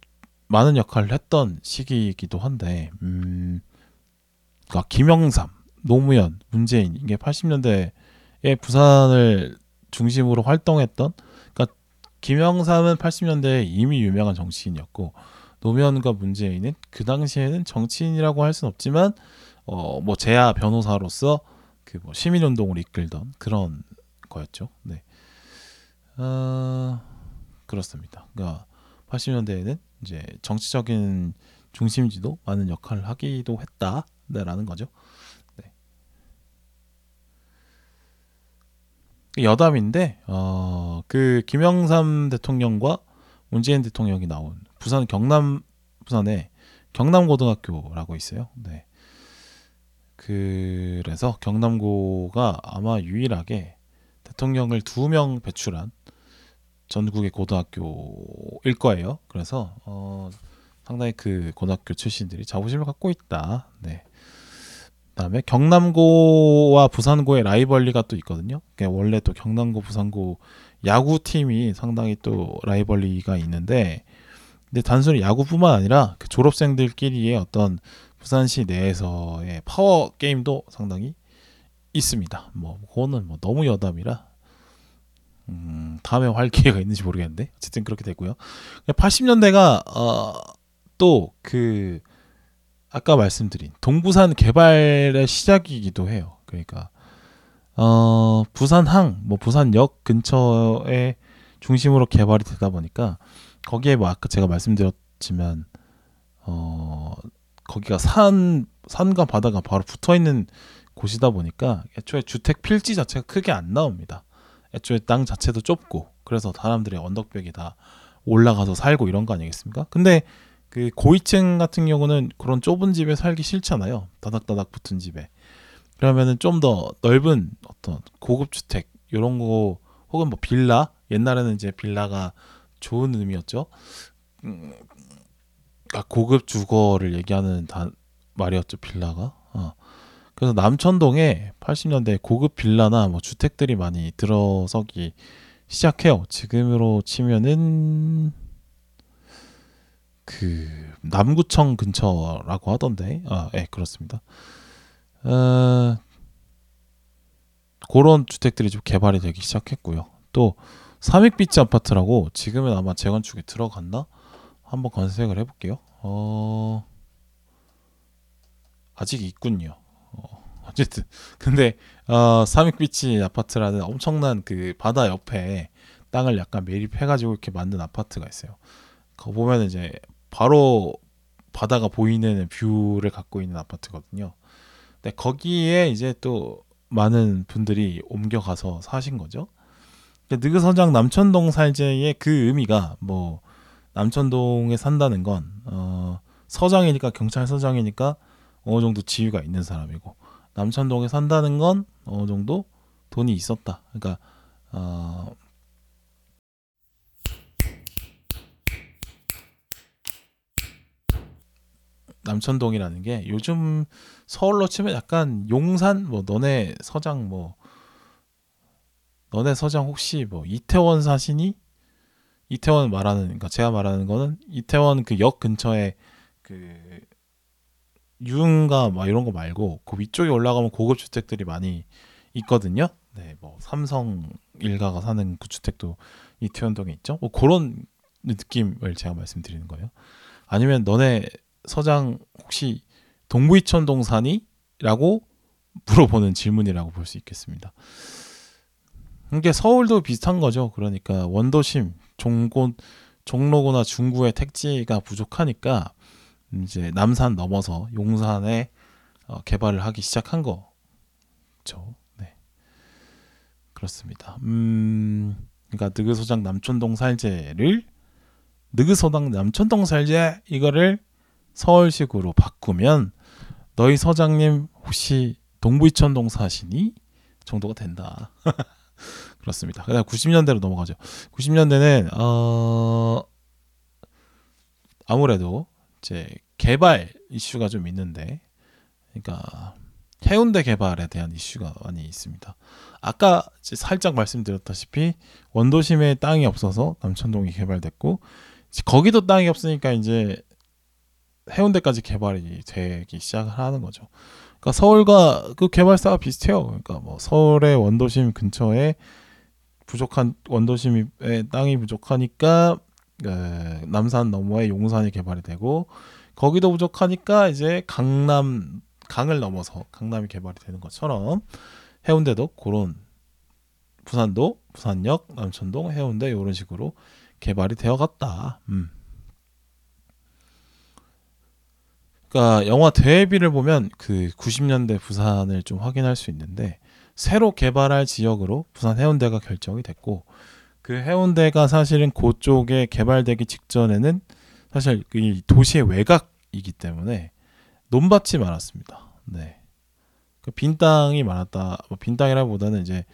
많은 역할을 했던 시기이기도 한데 음 그러니까 김영삼, 노무현, 문재인 이게 80년대에 부산을 중심으로 활동했던 그러니까 김영삼은 80년대에 이미 유명한 정치인이었고 노무현과 문재인은 그 당시에는 정치인이라고 할 수는 없지만 어뭐 제야 변호사로서 그 뭐 시민운동을 이끌던 그런 거였죠. 네. 어, 그렇습니다. 그러니까 80년대에는 이제 정치적인 중심지도 많은 역할을 하기도 했다라는 거죠. 네. 여담인데 어, 그 김영삼 대통령과 문재인 대통령이 나온 부산 경남 부산에 경남고등학교라고 있어요. 네. 그래서 경남고가 아마 유일하게 대통령을 두 명 배출한 전국의 고등학교일 거예요. 그래서 어, 상당히 그 고등학교 출신들이 자부심을 갖고 있다. 네. 그다음에 경남고와 부산고의 라이벌리가 또 있거든요. 그러니까 원래 또 경남고, 부산고 야구 팀이 상당히 또 라이벌리가 있는데, 근데 단순히 야구뿐만 아니라 그 졸업생들끼리의 어떤 부산시 내에서의 파워 게임도 상당히 있습니다. 뭐 그거는 뭐 너무 여담이라 음, 다음에 할 기회가 있는지 모르겠는데 어쨌든 그렇게 됐고요. 80년대가 어, 또그 아까 말씀드린 동부산 개발의 시작이기도 해요. 그러니까 어, 부산항, 뭐 부산역 근처에 중심으로 개발이 되다 보니까 거기에 뭐 아까 제가 말씀드렸지만 어 거기가 산 산과 바다가 바로 붙어 있는 곳이다 보니까 애초에 주택 필지 자체가 크게 안 나옵니다. 애초에 땅 자체도 좁고 그래서 사람들이 언덕벽에 다 올라가서 살고 이런 거 아니겠습니까? 근데 그 고위층 같은 경우는 그런 좁은 집에 살기 싫잖아요. 다닥다닥 붙은 집에. 그러면은 좀 더 넓은 어떤 고급 주택 이런 거 혹은 뭐 빌라 옛날에는 이제 빌라가 좋은 의미였죠. 음, 아, 고급 주거를 얘기하는 단 말이었죠 빌라가. 어. 그래서 남천동에 80년대 고급 빌라나 뭐 주택들이 많이 들어서기 시작해요. 지금으로 치면은 그 남구청 근처라고 하던데, 아, 예, 그렇습니다. 어, 그런 주택들이 좀 개발이 되기 시작했고요. 또 삼익비치 아파트라고 지금은 아마 재건축에 들어갔나? 한번 검색을 해볼게요. 어, 아직 있군요. 어, 어쨌든 근데 어, 삼익비치 아파트라는 엄청난 그 바다 옆에 땅을 약간 매립해가지고 이렇게 만든 아파트가 있어요. 거 보면 이제 바로 바다가 보이는 view를 갖고 있는 아파트거든요. 근데 거기에 이제 또 많은 분들이 옮겨가서 사신 거죠. 근데 느그서장 남천동 살제의 그 의미가 뭐 남천동에 산다는 건 어, 서장이니까 경찰서장이니까 어느 정도 지위가 있는 사람이고 남천동에 산다는 건 어느 정도 돈이 있었다. 그러니까 어, 남천동이라는 게 요즘 서울로 치면 약간 용산 뭐 너네 서장 뭐 너네 서장 혹시 뭐 이태원 사시니? 이태원 말하는 그러니까 제가 말하는 거는 이태원 그 역 근처에 그 유흥가 막 이런 거 말고 그 위쪽에 올라가면 고급 주택들이 많이 있거든요. 네, 뭐 삼성 일가가 사는 그 주택도 이태원동에 있죠. 뭐 그런 느낌을 제가 말씀드리는 거예요. 아니면 너네 서장 혹시 동부이천동 사니? 라고 물어보는 질문이라고 볼 수 있겠습니다. 이게 서울도 비슷한 거죠. 그러니까 원도심, 종고, 종로구나 중구의 택지가 부족하니까 이제 남산 넘어서 용산에 어, 개발을 하기 시작한 거죠. 네. 그렇습니다. 음, 그러니까 느그소장 남천동 살제를 느그소장 남천동 살제 이거를 서울식으로 바꾸면 너희 서장님 혹시 동부이천동 사시니 정도가 된다. 그렇습니다. 그다음 90년대로 넘어가죠. 90년대는 어 아무래도 이제 개발 이슈가 좀 있는데, 그러니까 해운대 개발에 대한 이슈가 많이 있습니다. 아까 살짝 말씀드렸다시피 원도심에 땅이 없어서 남천동이 개발됐고 거기도 땅이 없으니까 이제 해운대까지 개발이 되기 시작을 하는 거죠. 그러니까 서울과 그 개발사가 비슷해요. 그러니까 뭐 서울의 원도심 근처에 부족한 원도심의 땅이 부족하니까 에, 남산 너머에 용산이 개발이 되고 거기도 부족하니까 이제 강남 강을 넘어서 강남이 개발이 되는 것처럼 해운대도 그런 부산도 부산역 남천동 해운대 이런 식으로 개발이 되어갔다. 음. 그러니까 영화 대비를 보면 그 90년대 부산을 좀 확인할 수 있는데 새로 개발할 지역으로 부산 해운대가 결정이 됐고 그 해운대가 사실은 그쪽에 개발되기 직전에는 사실 이 도시의 외곽이기 때문에 논밭이 많았습니다. 네. 그빈 땅이 많았다. 뭐빈 땅이라기보다는 이제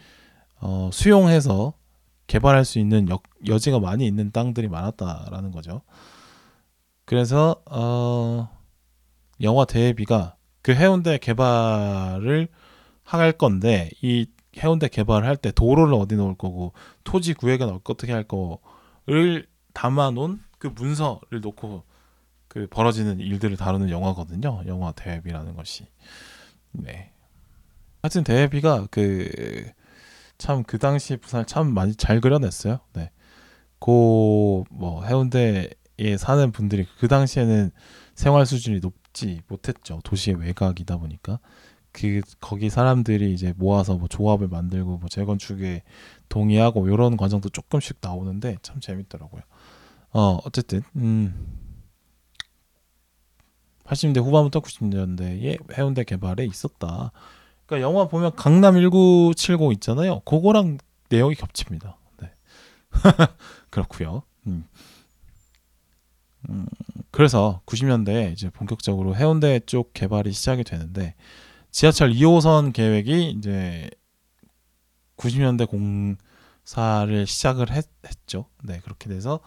어, 수용해서 개발할 수 있는 여, 여지가 많이 있는 땅들이 많았다라는 거죠. 그래서 어, 영화 대비가 그 해운대 개발을 할 건데 이 해운대 개발을 할때 도로를 어디 놓을 거고 토지 구획은 어떻게 할 거를 담아놓은 그 문서를 놓고 그 벌어지는 일들을 다루는 영화거든요. 영화 대비라는 것이. 네. 하여튼 대비가 그 참 그 당시 부산을 참 많이 잘 그려냈어요. 네. 고뭐 해운대에 사는 분들이 그 당시에는 생활 수준이 높지 못했죠. 도시의 외곽이다 보니까 그 거기 사람들이 이제 모아서 뭐 조합을 만들고 뭐 재건축에 동의하고 이런 과정도 조금씩 나오는데 참 재밌더라고요. 어 어쨌든 음 80년대 후반부터 90년대에 해운대 개발에 있었다. 그러니까 영화 보면 강남 1970 있잖아요. 그거랑 내용이 겹칩니다. 네. 그렇고요. 음. 음, 그래서 90년대에 이제 본격적으로 해운대 쪽 개발이 시작이 되는데 지하철 2호선 계획이 이제 90년대 공사를 시작을 했, 죠 네, 그렇게 돼서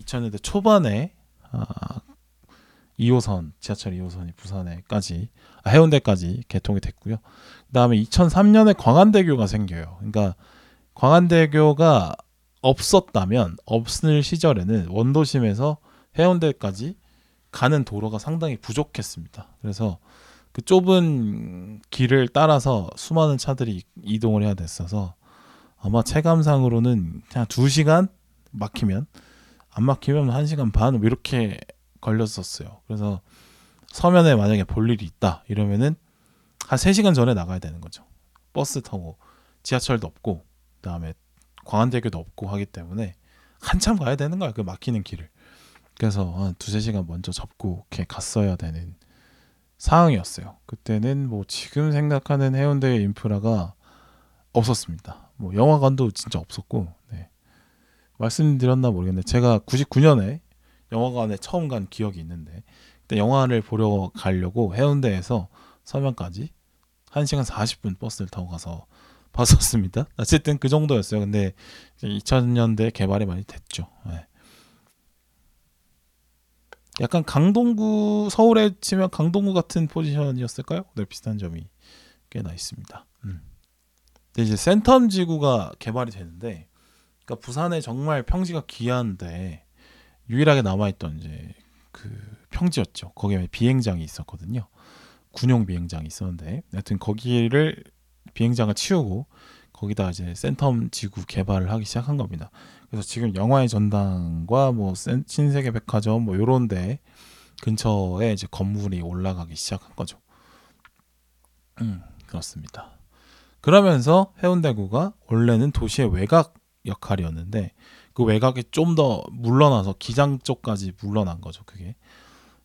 2000년대 초반에 아, 2호선 지하철 2호선이 부산에까지 아, 해운대까지 개통이 됐고요. 그다음에 2003년에 광안대교가 생겨요. 그러니까 광안대교가 없었다면 없을 시절에는 원도심에서 해운대까지 가는 도로가 상당히 부족했습니다. 그래서 그 좁은 길을 따라서 수많은 차들이 이동을 해야 됐어서 아마 체감상으로는 그냥 2시간 막히면 안 막히면 1시간 반뭐 이렇게 걸렸었어요. 그래서 서면에 만약에 볼 일이 있다 이러면은 한 3시간 전에 나가야 되는 거죠. 버스 타고 지하철도 없고 그다음에 광안대교도 없고 하기 때문에 한참 가야 되는 거야. 그 막히는 길을. 그래서 한 두세 시간 먼저 접고 이렇게 갔어야 되는 상황이었어요. 그때는 뭐 지금 생각하는 해운대의 인프라가 없었습니다. 뭐 영화관도 진짜 없었고 네. 말씀드렸나 모르겠는데 제가 99년에 영화관에 처음 간 기억이 있는데 그때 영화를 보러 가려고 해운대에서 서면까지 1시간 40분 버스를 타고 가서 봤었습니다. 어쨌든 그 정도였어요. 근데 2000년대 개발이 많이 됐죠. 네. 약간 강동구 서울에 치면 강동구 같은 포지션이었을까요? 네, 비슷한 점이 꽤나 있습니다. 음. 이제 센텀 지구가 개발이 되는데, 그러니까 부산에 정말 평지가 귀한데 유일하게 남아있던 이제 그 평지였죠. 거기에 비행장이 있었거든요. 군용 비행장이 있었는데, 하여튼 거기를 비행장을 치우고 거기다 이제 센텀 지구 개발을 하기 시작한 겁니다. 그래서 지금 영화의 전당과 뭐 신세계 백화점 뭐 요런 데 근처에 이제 건물이 올라가기 시작한 거죠. 음, 그렇습니다. 그러면서 해운대구가 원래는 도시의 외곽 역할이었는데 그 외곽이 좀더 물러나서 기장 쪽까지 물러난 거죠. 그게.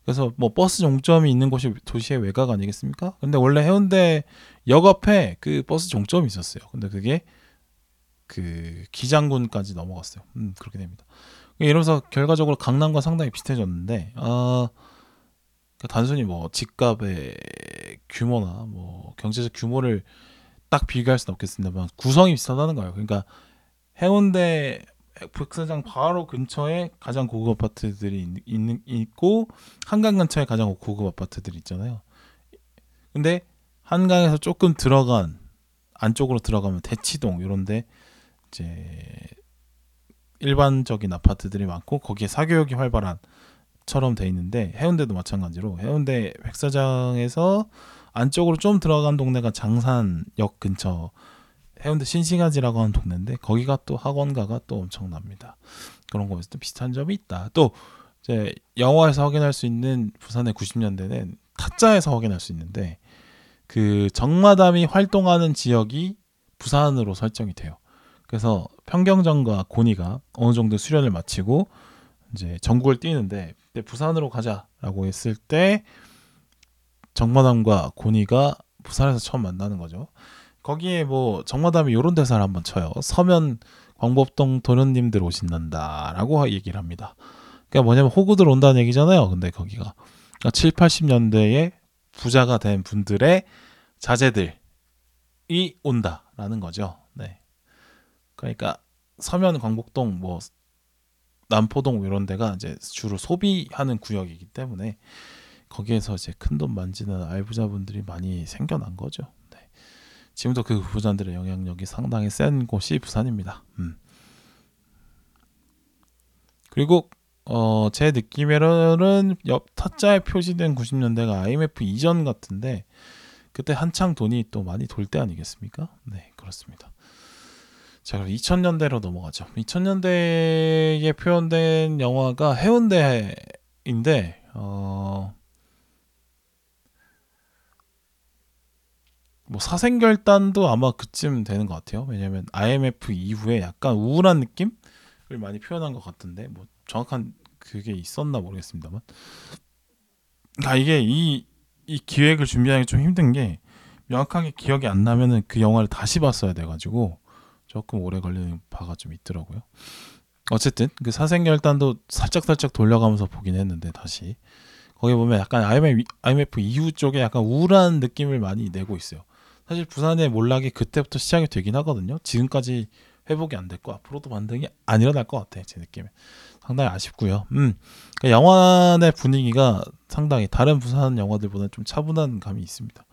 그래서 뭐 버스 종점이 있는 곳이 도시의 외곽 아니겠습니까? 근데 원래 해운대 역 앞에 그 버스 종점이 있었어요. 근데 그게 그 기장군까지 넘어갔어요. 음, 그렇게 됩니다. 이러면서 결과적으로 강남과 상당히 비슷해졌는데 아 그러니까 단순히 뭐 집값의 규모나 뭐 경제적 규모를 딱 비교할 수는 없겠습니다만 구성이 비슷하다는 거예요. 그러니까 해운대 백사장 바로 근처에 가장 고급 아파트들이 있는 있고 한강 근처에 가장 고급 아파트들이 있잖아요. 근데 한강에서 조금 들어간 안쪽으로 들어가면 대치동 이런데 이제 일반적인 아파트들이 많고 거기에 사교육이 활발한 처럼 돼 있는데 해운대도 마찬가지로 해운대 백사장에서 안쪽으로 좀 들어간 동네가 장산역 근처 해운대 신시가지라고 하는 동네인데 거기가 또 학원가가 또 엄청납니다. 그런 거에서 또 비슷한 점이 있다. 또 이제 영화에서 확인할 수 있는 부산의 90년대는 타짜에서 확인할 수 있는데 그 정마담이 활동하는 지역이 부산으로 설정이 돼요. 그래서 평경정과 고니가 어느 정도 수련을 마치고 이제 전국을 뛰는데 부산으로 가자라고 했을 때 정마담과 고니가 부산에서 처음 만나는 거죠. 거기에 뭐 정마담이 요런 대사를 한번 쳐요. 서면 광법동 도련님들 오신단다라고 얘기를 합니다. 그러니까 뭐냐면 호구들 온다는 얘기잖아요. 근데 거기가 그러니까 7, 80년대에 부자가 된 분들의 자제들이 온다라는 거죠. 네. 그러니까 서면 광복동 뭐 남포동 이런 데가 이제 주로 소비하는 구역이기 때문에 거기에서 이제 큰 돈 만지는 알부자분들이 많이 생겨난 거죠. 네. 지금도 그 부자들의 영향력이 상당히 센 곳이 부산입니다. 음. 그리고 어, 제 느낌에는 옆 타짜에 표시된 90년대가 IMF 이전 같은데 그때 한창 돈이 또 많이 돌 때 아니겠습니까? 네, 그렇습니다. 자, 그럼 2000년대로 넘어가죠. 2000년대에 표현된 영화가 해운대인데 어, 뭐 사생결단도 아마 그쯤 되는 것 같아요. 왜냐면 IMF 이후에 약간 우울한 느낌을 많이 표현한 것 같은데 뭐 정확한 그게 있었나 모르겠습니다만. 아 이게 이, 이 기획을 준비하기 좀 힘든 게 명확하게 기억이 안 나면은 그 영화를 다시 봤어야 돼가지고 조금 오래 걸리는 바가 좀 있더라고요. 어쨌든 그 사생결단도 살짝 살짝 돌려가면서 보긴 했는데 다시 거기 보면 약간 IMF, IMF 이후 쪽에 약간 우울한 느낌을 많이 내고 있어요. 사실 부산의 몰락이 그때부터 시작이 되긴 하거든요. 지금까지 회복이 안 됐고 앞으로도 반등이 안 일어날 것 같아 제 느낌에 상당히 아쉽고요. 음, 그러니까 영화의 분위기가 상당히 다른 부산 영화들보다 좀 차분한 감이 있습니다.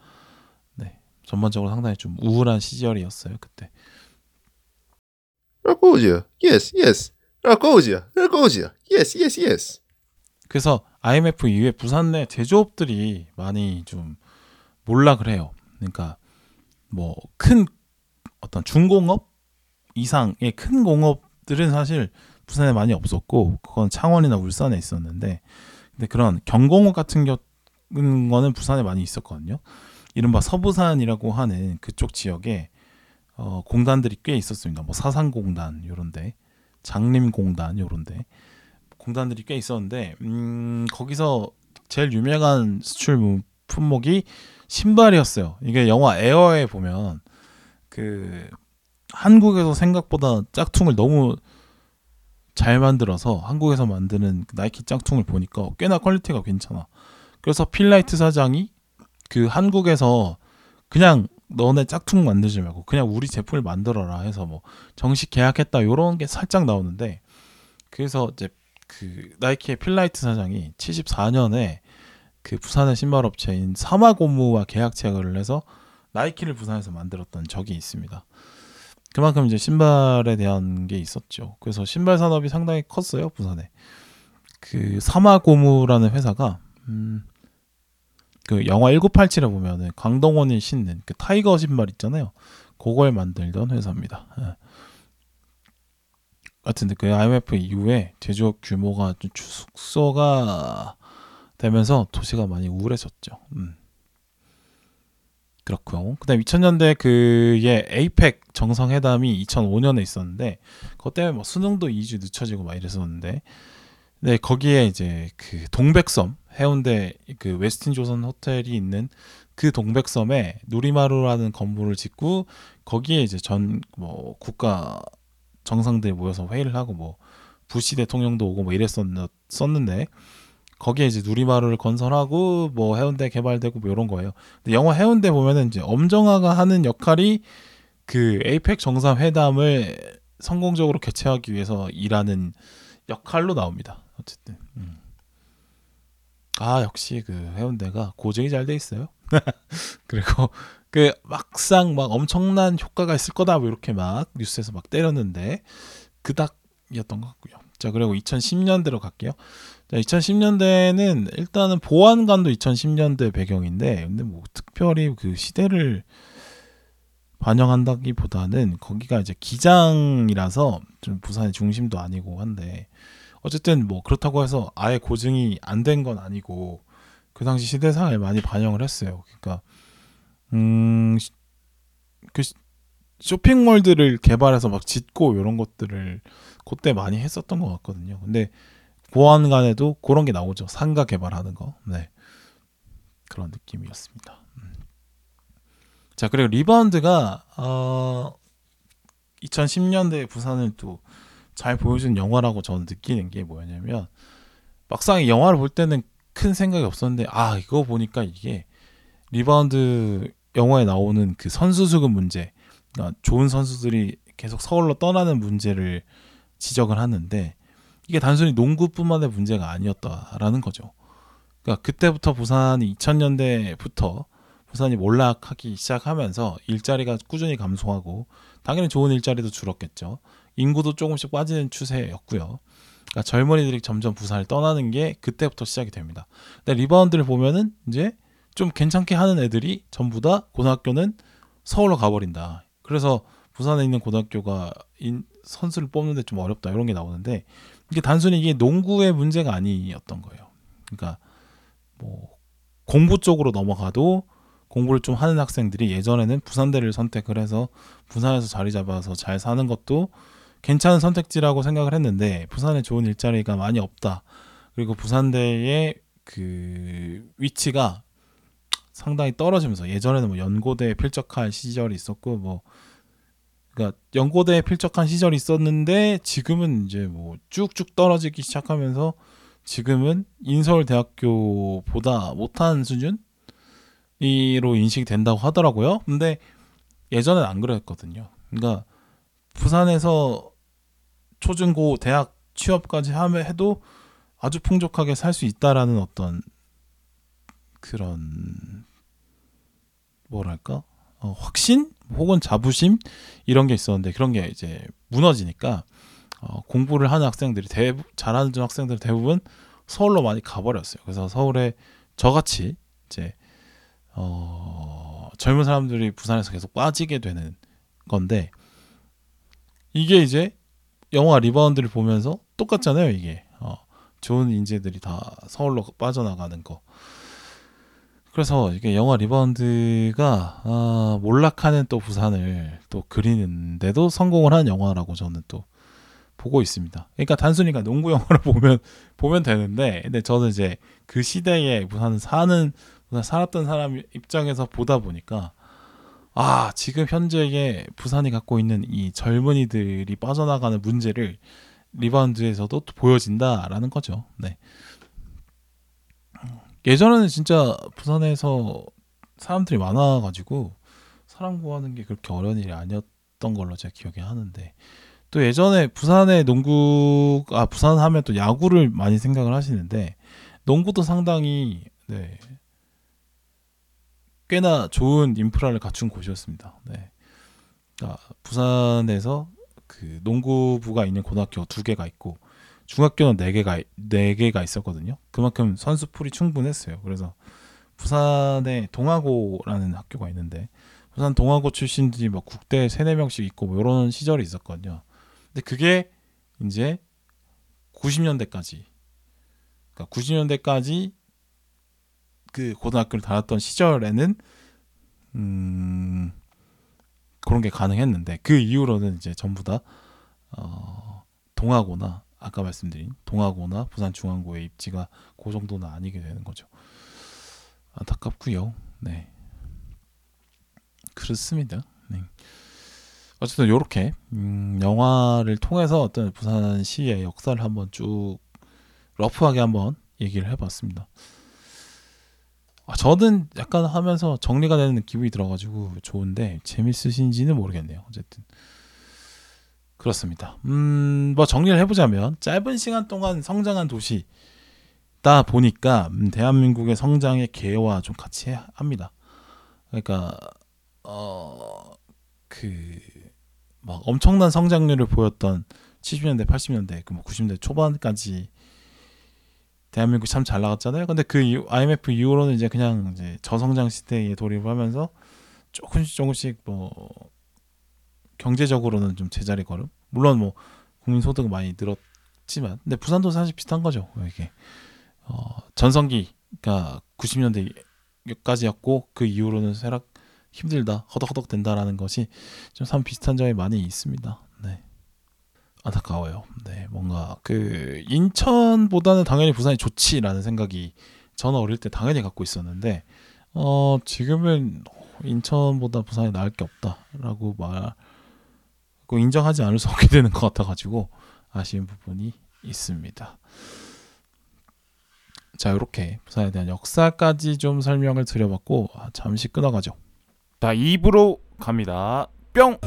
네, 전반적으로 상당히 좀 우울한 시절이었어요 그때. Rakosia. Yes, yes. Rakosia. Rakosia. Yes, yes, yes. 그래서 IMF 이후에 부산 내 제조업들이 많이 좀 몰락을 해요. 그러니까 뭐 큰 어떤 중공업 이상의 큰 공업들은 사실 부산에 많이 없었고 그건 창원이나 울산에 있었는데 근데 그런 경공업 같은 경우는 부산에 많이 있었거든요. 이른바 서부산이라고 하는 그쪽 지역에 어, 공단들이 꽤 있었습니다. 뭐 사상공단 요런데 장림공단 요런데 공단들이 꽤 있었는데 음, 거기서 제일 유명한 수출 품목이 신발이었어요. 이게 영화 에어에 보면 그 한국에서 생각보다 짝퉁을 너무 잘 만들어서 한국에서 만드는 그 나이키 짝퉁을 보니까 꽤나 quality가 괜찮아. 그래서 필 나이트 사장이 그 한국에서 그냥 너네 짝퉁 만들지 말고 그냥 우리 제품을 만들어라 해서 뭐 정식 계약했다 요런 게 살짝 나오는데 그래서 이제 그 나이키의 필 나이트 사장이 74년에 그 부산의 신발 업체인 삼화고무와 계약 체결을 해서 나이키를 부산에서 만들었던 적이 있습니다. 그만큼 이제 신발에 대한 게 있었죠. 그래서 신발 산업이 상당히 컸어요 부산에. 그 삼화고무라는 회사가 음, 그 영화 1987에 보면은 강동원이 신는 그 타이거 신발 있잖아요. 그걸 만들던 회사입니다. 예. 같은데 그 IMF 이후에 제조업 규모가 좀 축소가 되면서 도시가 많이 우울해졌죠. 음. 그렇고요. 그다음 2000년대 그의 에이펙 정상회담이 2005년에 있었는데 그것 때문에 뭐 수능도 2주 늦춰지고 막 이랬었는데 네 거기에 이제 그 동백섬 해운대 그 웨스틴 조선 호텔이 있는 그 동백섬에 누리마루라는 건물을 짓고 거기에 이제 전 뭐 국가 정상들이 모여서 회의를 하고 뭐 부시 대통령도 오고 뭐 이랬었는데 거기에 이제 누리마루를 건설하고 뭐 해운대 개발되고 뭐 이런 거예요. 근데 영화 해운대 보면은 이제 엄정화가 하는 역할이 그 에이펙 정상회담을 성공적으로 개최하기 위해서 일하는 역할로 나옵니다. 어쨌든 음. 아 역시 그 해운대가 고증이 잘 돼 있어요. 그리고 그 막상 막 엄청난 효과가 있을 거다 뭐 이렇게 막 뉴스에서 막 때렸는데 그닥이었던 것 같고요. 자 그리고 2010년대로 갈게요. 자 2010년대는 일단은 보안관도 2010년대 배경인데 근데 뭐 특별히 그 시대를 반영한다기보다는 거기가 이제 기장이라서 좀 부산의 중심도 아니고 한데 어쨌든 뭐 그렇다고 해서 아예 고증이 안 된 건 아니고 그 당시 시대상을 많이 반영을 했어요. 그러니까 음, 그 쇼핑몰들을 개발해서 막 짓고 이런 것들을 그때 많이 했었던 것 같거든요. 근데 보안관에도 그런 게 나오죠. 상가 개발하는 거. 네. 그런 느낌이었습니다. 음. 자, 그리고 리바운드가 어 2010년대 부산을 또 잘 보여준 영화라고 저는 느끼는 게 뭐였냐면 막상 이 영화를 볼 때는 큰 생각이 없었는데 아 이거 보니까 이게 리바운드 영화에 나오는 그 선수 수급 문제, 그러니까 좋은 선수들이 계속 서울로 떠나는 문제를 지적을 하는데 이게 단순히 농구뿐만의 문제가 아니었다라는 거죠. 그러니까 그때부터 부산이 2000년대부터 부산이 몰락하기 시작하면서 일자리가 꾸준히 감소하고 당연히 좋은 일자리도 줄었겠죠. 인구도 조금씩 빠지는 추세였고요. 그러니까 젊은이들이 점점 부산을 떠나는 게 그때부터 시작이 됩니다. 근데 리바운드를 보면은 이제 좀 괜찮게 하는 애들이 전부 다 고등학교는 서울로 가버린다. 그래서 부산에 있는 고등학교가 인, 선수를 뽑는데 좀 어렵다 이런 게 나오는데 이게 단순히 이게 농구의 문제가 아니었던 거예요. 그러니까 뭐 공부 쪽으로 넘어가도 공부를 좀 하는 학생들이 예전에는 부산대를 선택을 해서 부산에서 자리 잡아서 잘 사는 것도 괜찮은 선택지라고 생각을 했는데 부산에 좋은 일자리가 많이 없다. 그리고 부산대의 그 위치가 상당히 떨어지면서 예전에는 뭐 연고대에 필적할 시절이 있었고 뭐 그러니까 연고대에 필적한 시절이 있었는데 지금은 이제 뭐 쭉쭉 떨어지기 시작하면서 지금은 인서울대학교보다 못한 수준이로 인식이 된다고 하더라고요. 근데 예전엔 안 그랬거든요. 그러니까 부산에서 초중고 대학 취업까지 하면 해도 아주 풍족하게 살 수 있다라는 어떤 그런 뭐랄까? 어, 확신? 혹은 자부심? 이런 게 있었는데 그런 게 이제 무너지니까 어, 공부를 하는 학생들이 대 잘하는 학생들 대부분 서울로 많이 가버렸어요. 그래서 서울에 저같이 이제 어, 젊은 사람들이 부산에서 계속 빠지게 되는 건데 이게 이제 영화 리바운드를 보면서 똑같잖아요. 이게 어, 좋은 인재들이 다 서울로 빠져나가는 거. 그래서 이게 영화 리바운드가 아, 몰락하는 또 부산을 또 그리는데도 성공을 한 영화라고 저는 또 보고 있습니다. 그러니까 단순히 그러니까 농구 영화를 보면 보면 되는데, 근데 저는 이제 그 시대에 부산 사는 살았던 사람 입장에서 보다 보니까 아 지금 현재의 부산이 갖고 있는 이 젊은이들이 빠져나가는 문제를 리바운드에서도 또 보여진다라는 거죠. 네. 예전에는 진짜 부산에서 사람들이 많아가지고 사람 구하는 게 그렇게 어려운 일이 아니었던 걸로 제가 기억이 하는데 또 예전에 부산의 농구 아 부산 하면 또 야구를 많이 생각을 하시는데 농구도 상당히 네 꽤나 좋은 인프라를 갖춘 곳이었습니다. 네. 그러니까 부산에서 그 농구부가 있는 고등학교 두 개가 있고 중학교는 네 개가 네 개가 있었거든요. 그만큼 선수 풀이 충분했어요. 그래서 부산에 동아고라는 학교가 있는데 부산 동아고 출신들이 뭐 국대 세네 명씩 있고 뭐 이런 시절이 있었거든요. 근데 그게 이제 90년대까지 그러니까 90년대까지 그 고등학교를 다녔던 시절에는 음 그런 게 가능했는데 그 이후로는 이제 전부 다 어, 동아고나 아까 말씀드린 동아고나 부산 중앙고의 입지가 그 정도는 아니게 되는 거죠. 안타깝고요. 네. 그렇습니다. 네. 어쨌든 이렇게 음, 영화를 통해서 어떤 부산시의 역사를 한번 쭉 러프하게 한번 얘기를 해봤습니다. 아, 저는 약간 하면서 정리가 되는 기분이 들어가지고 좋은데 재밌으신지는 모르겠네요. 어쨌든 그렇습니다. 음, 뭐 정리를 해보자면 짧은 시간 동안 성장한 도시다 보니까 음, 대한민국의 성장의 계와 좀 같이 합니다. 그러니까 어 그 막 엄청난 성장률을 보였던 70년대, 80년대, 그 뭐 90년대 초반까지 대한민국 참 잘 나갔잖아요. 근데 그 이후, IMF 이후로는 이제 그냥 이제 저성장 시대에 돌입하면서 조금씩 조금씩 뭐 경제적으로는 좀 제자리 걸음. 물론 뭐 국민 소득은 많이 늘었지만, 근데 부산도 사실 비슷한 거죠. 이게 어, 전성기가 90년대까지였고 그 이후로는 쇠락 힘들다, 허덕허덕 된다라는 것이 좀 참 비슷한 점이 많이 있습니다. 네. 안타까워요. 네, 뭔가 그 인천보다는 당연히 부산이 좋지라는 생각이 저는 어릴 때 당연히 갖고 있었는데 어 지금은 인천보다 부산이 나을 게 없다라고 말그 인정하지 않을 수 없게 되는 것 같아가지고 아쉬운 부분이 있습니다. 자 이렇게 부산에 대한 역사까지 좀 설명을 드려봤고 아, 잠시 끊어가죠. 자 2부로 갑니다. 뿅.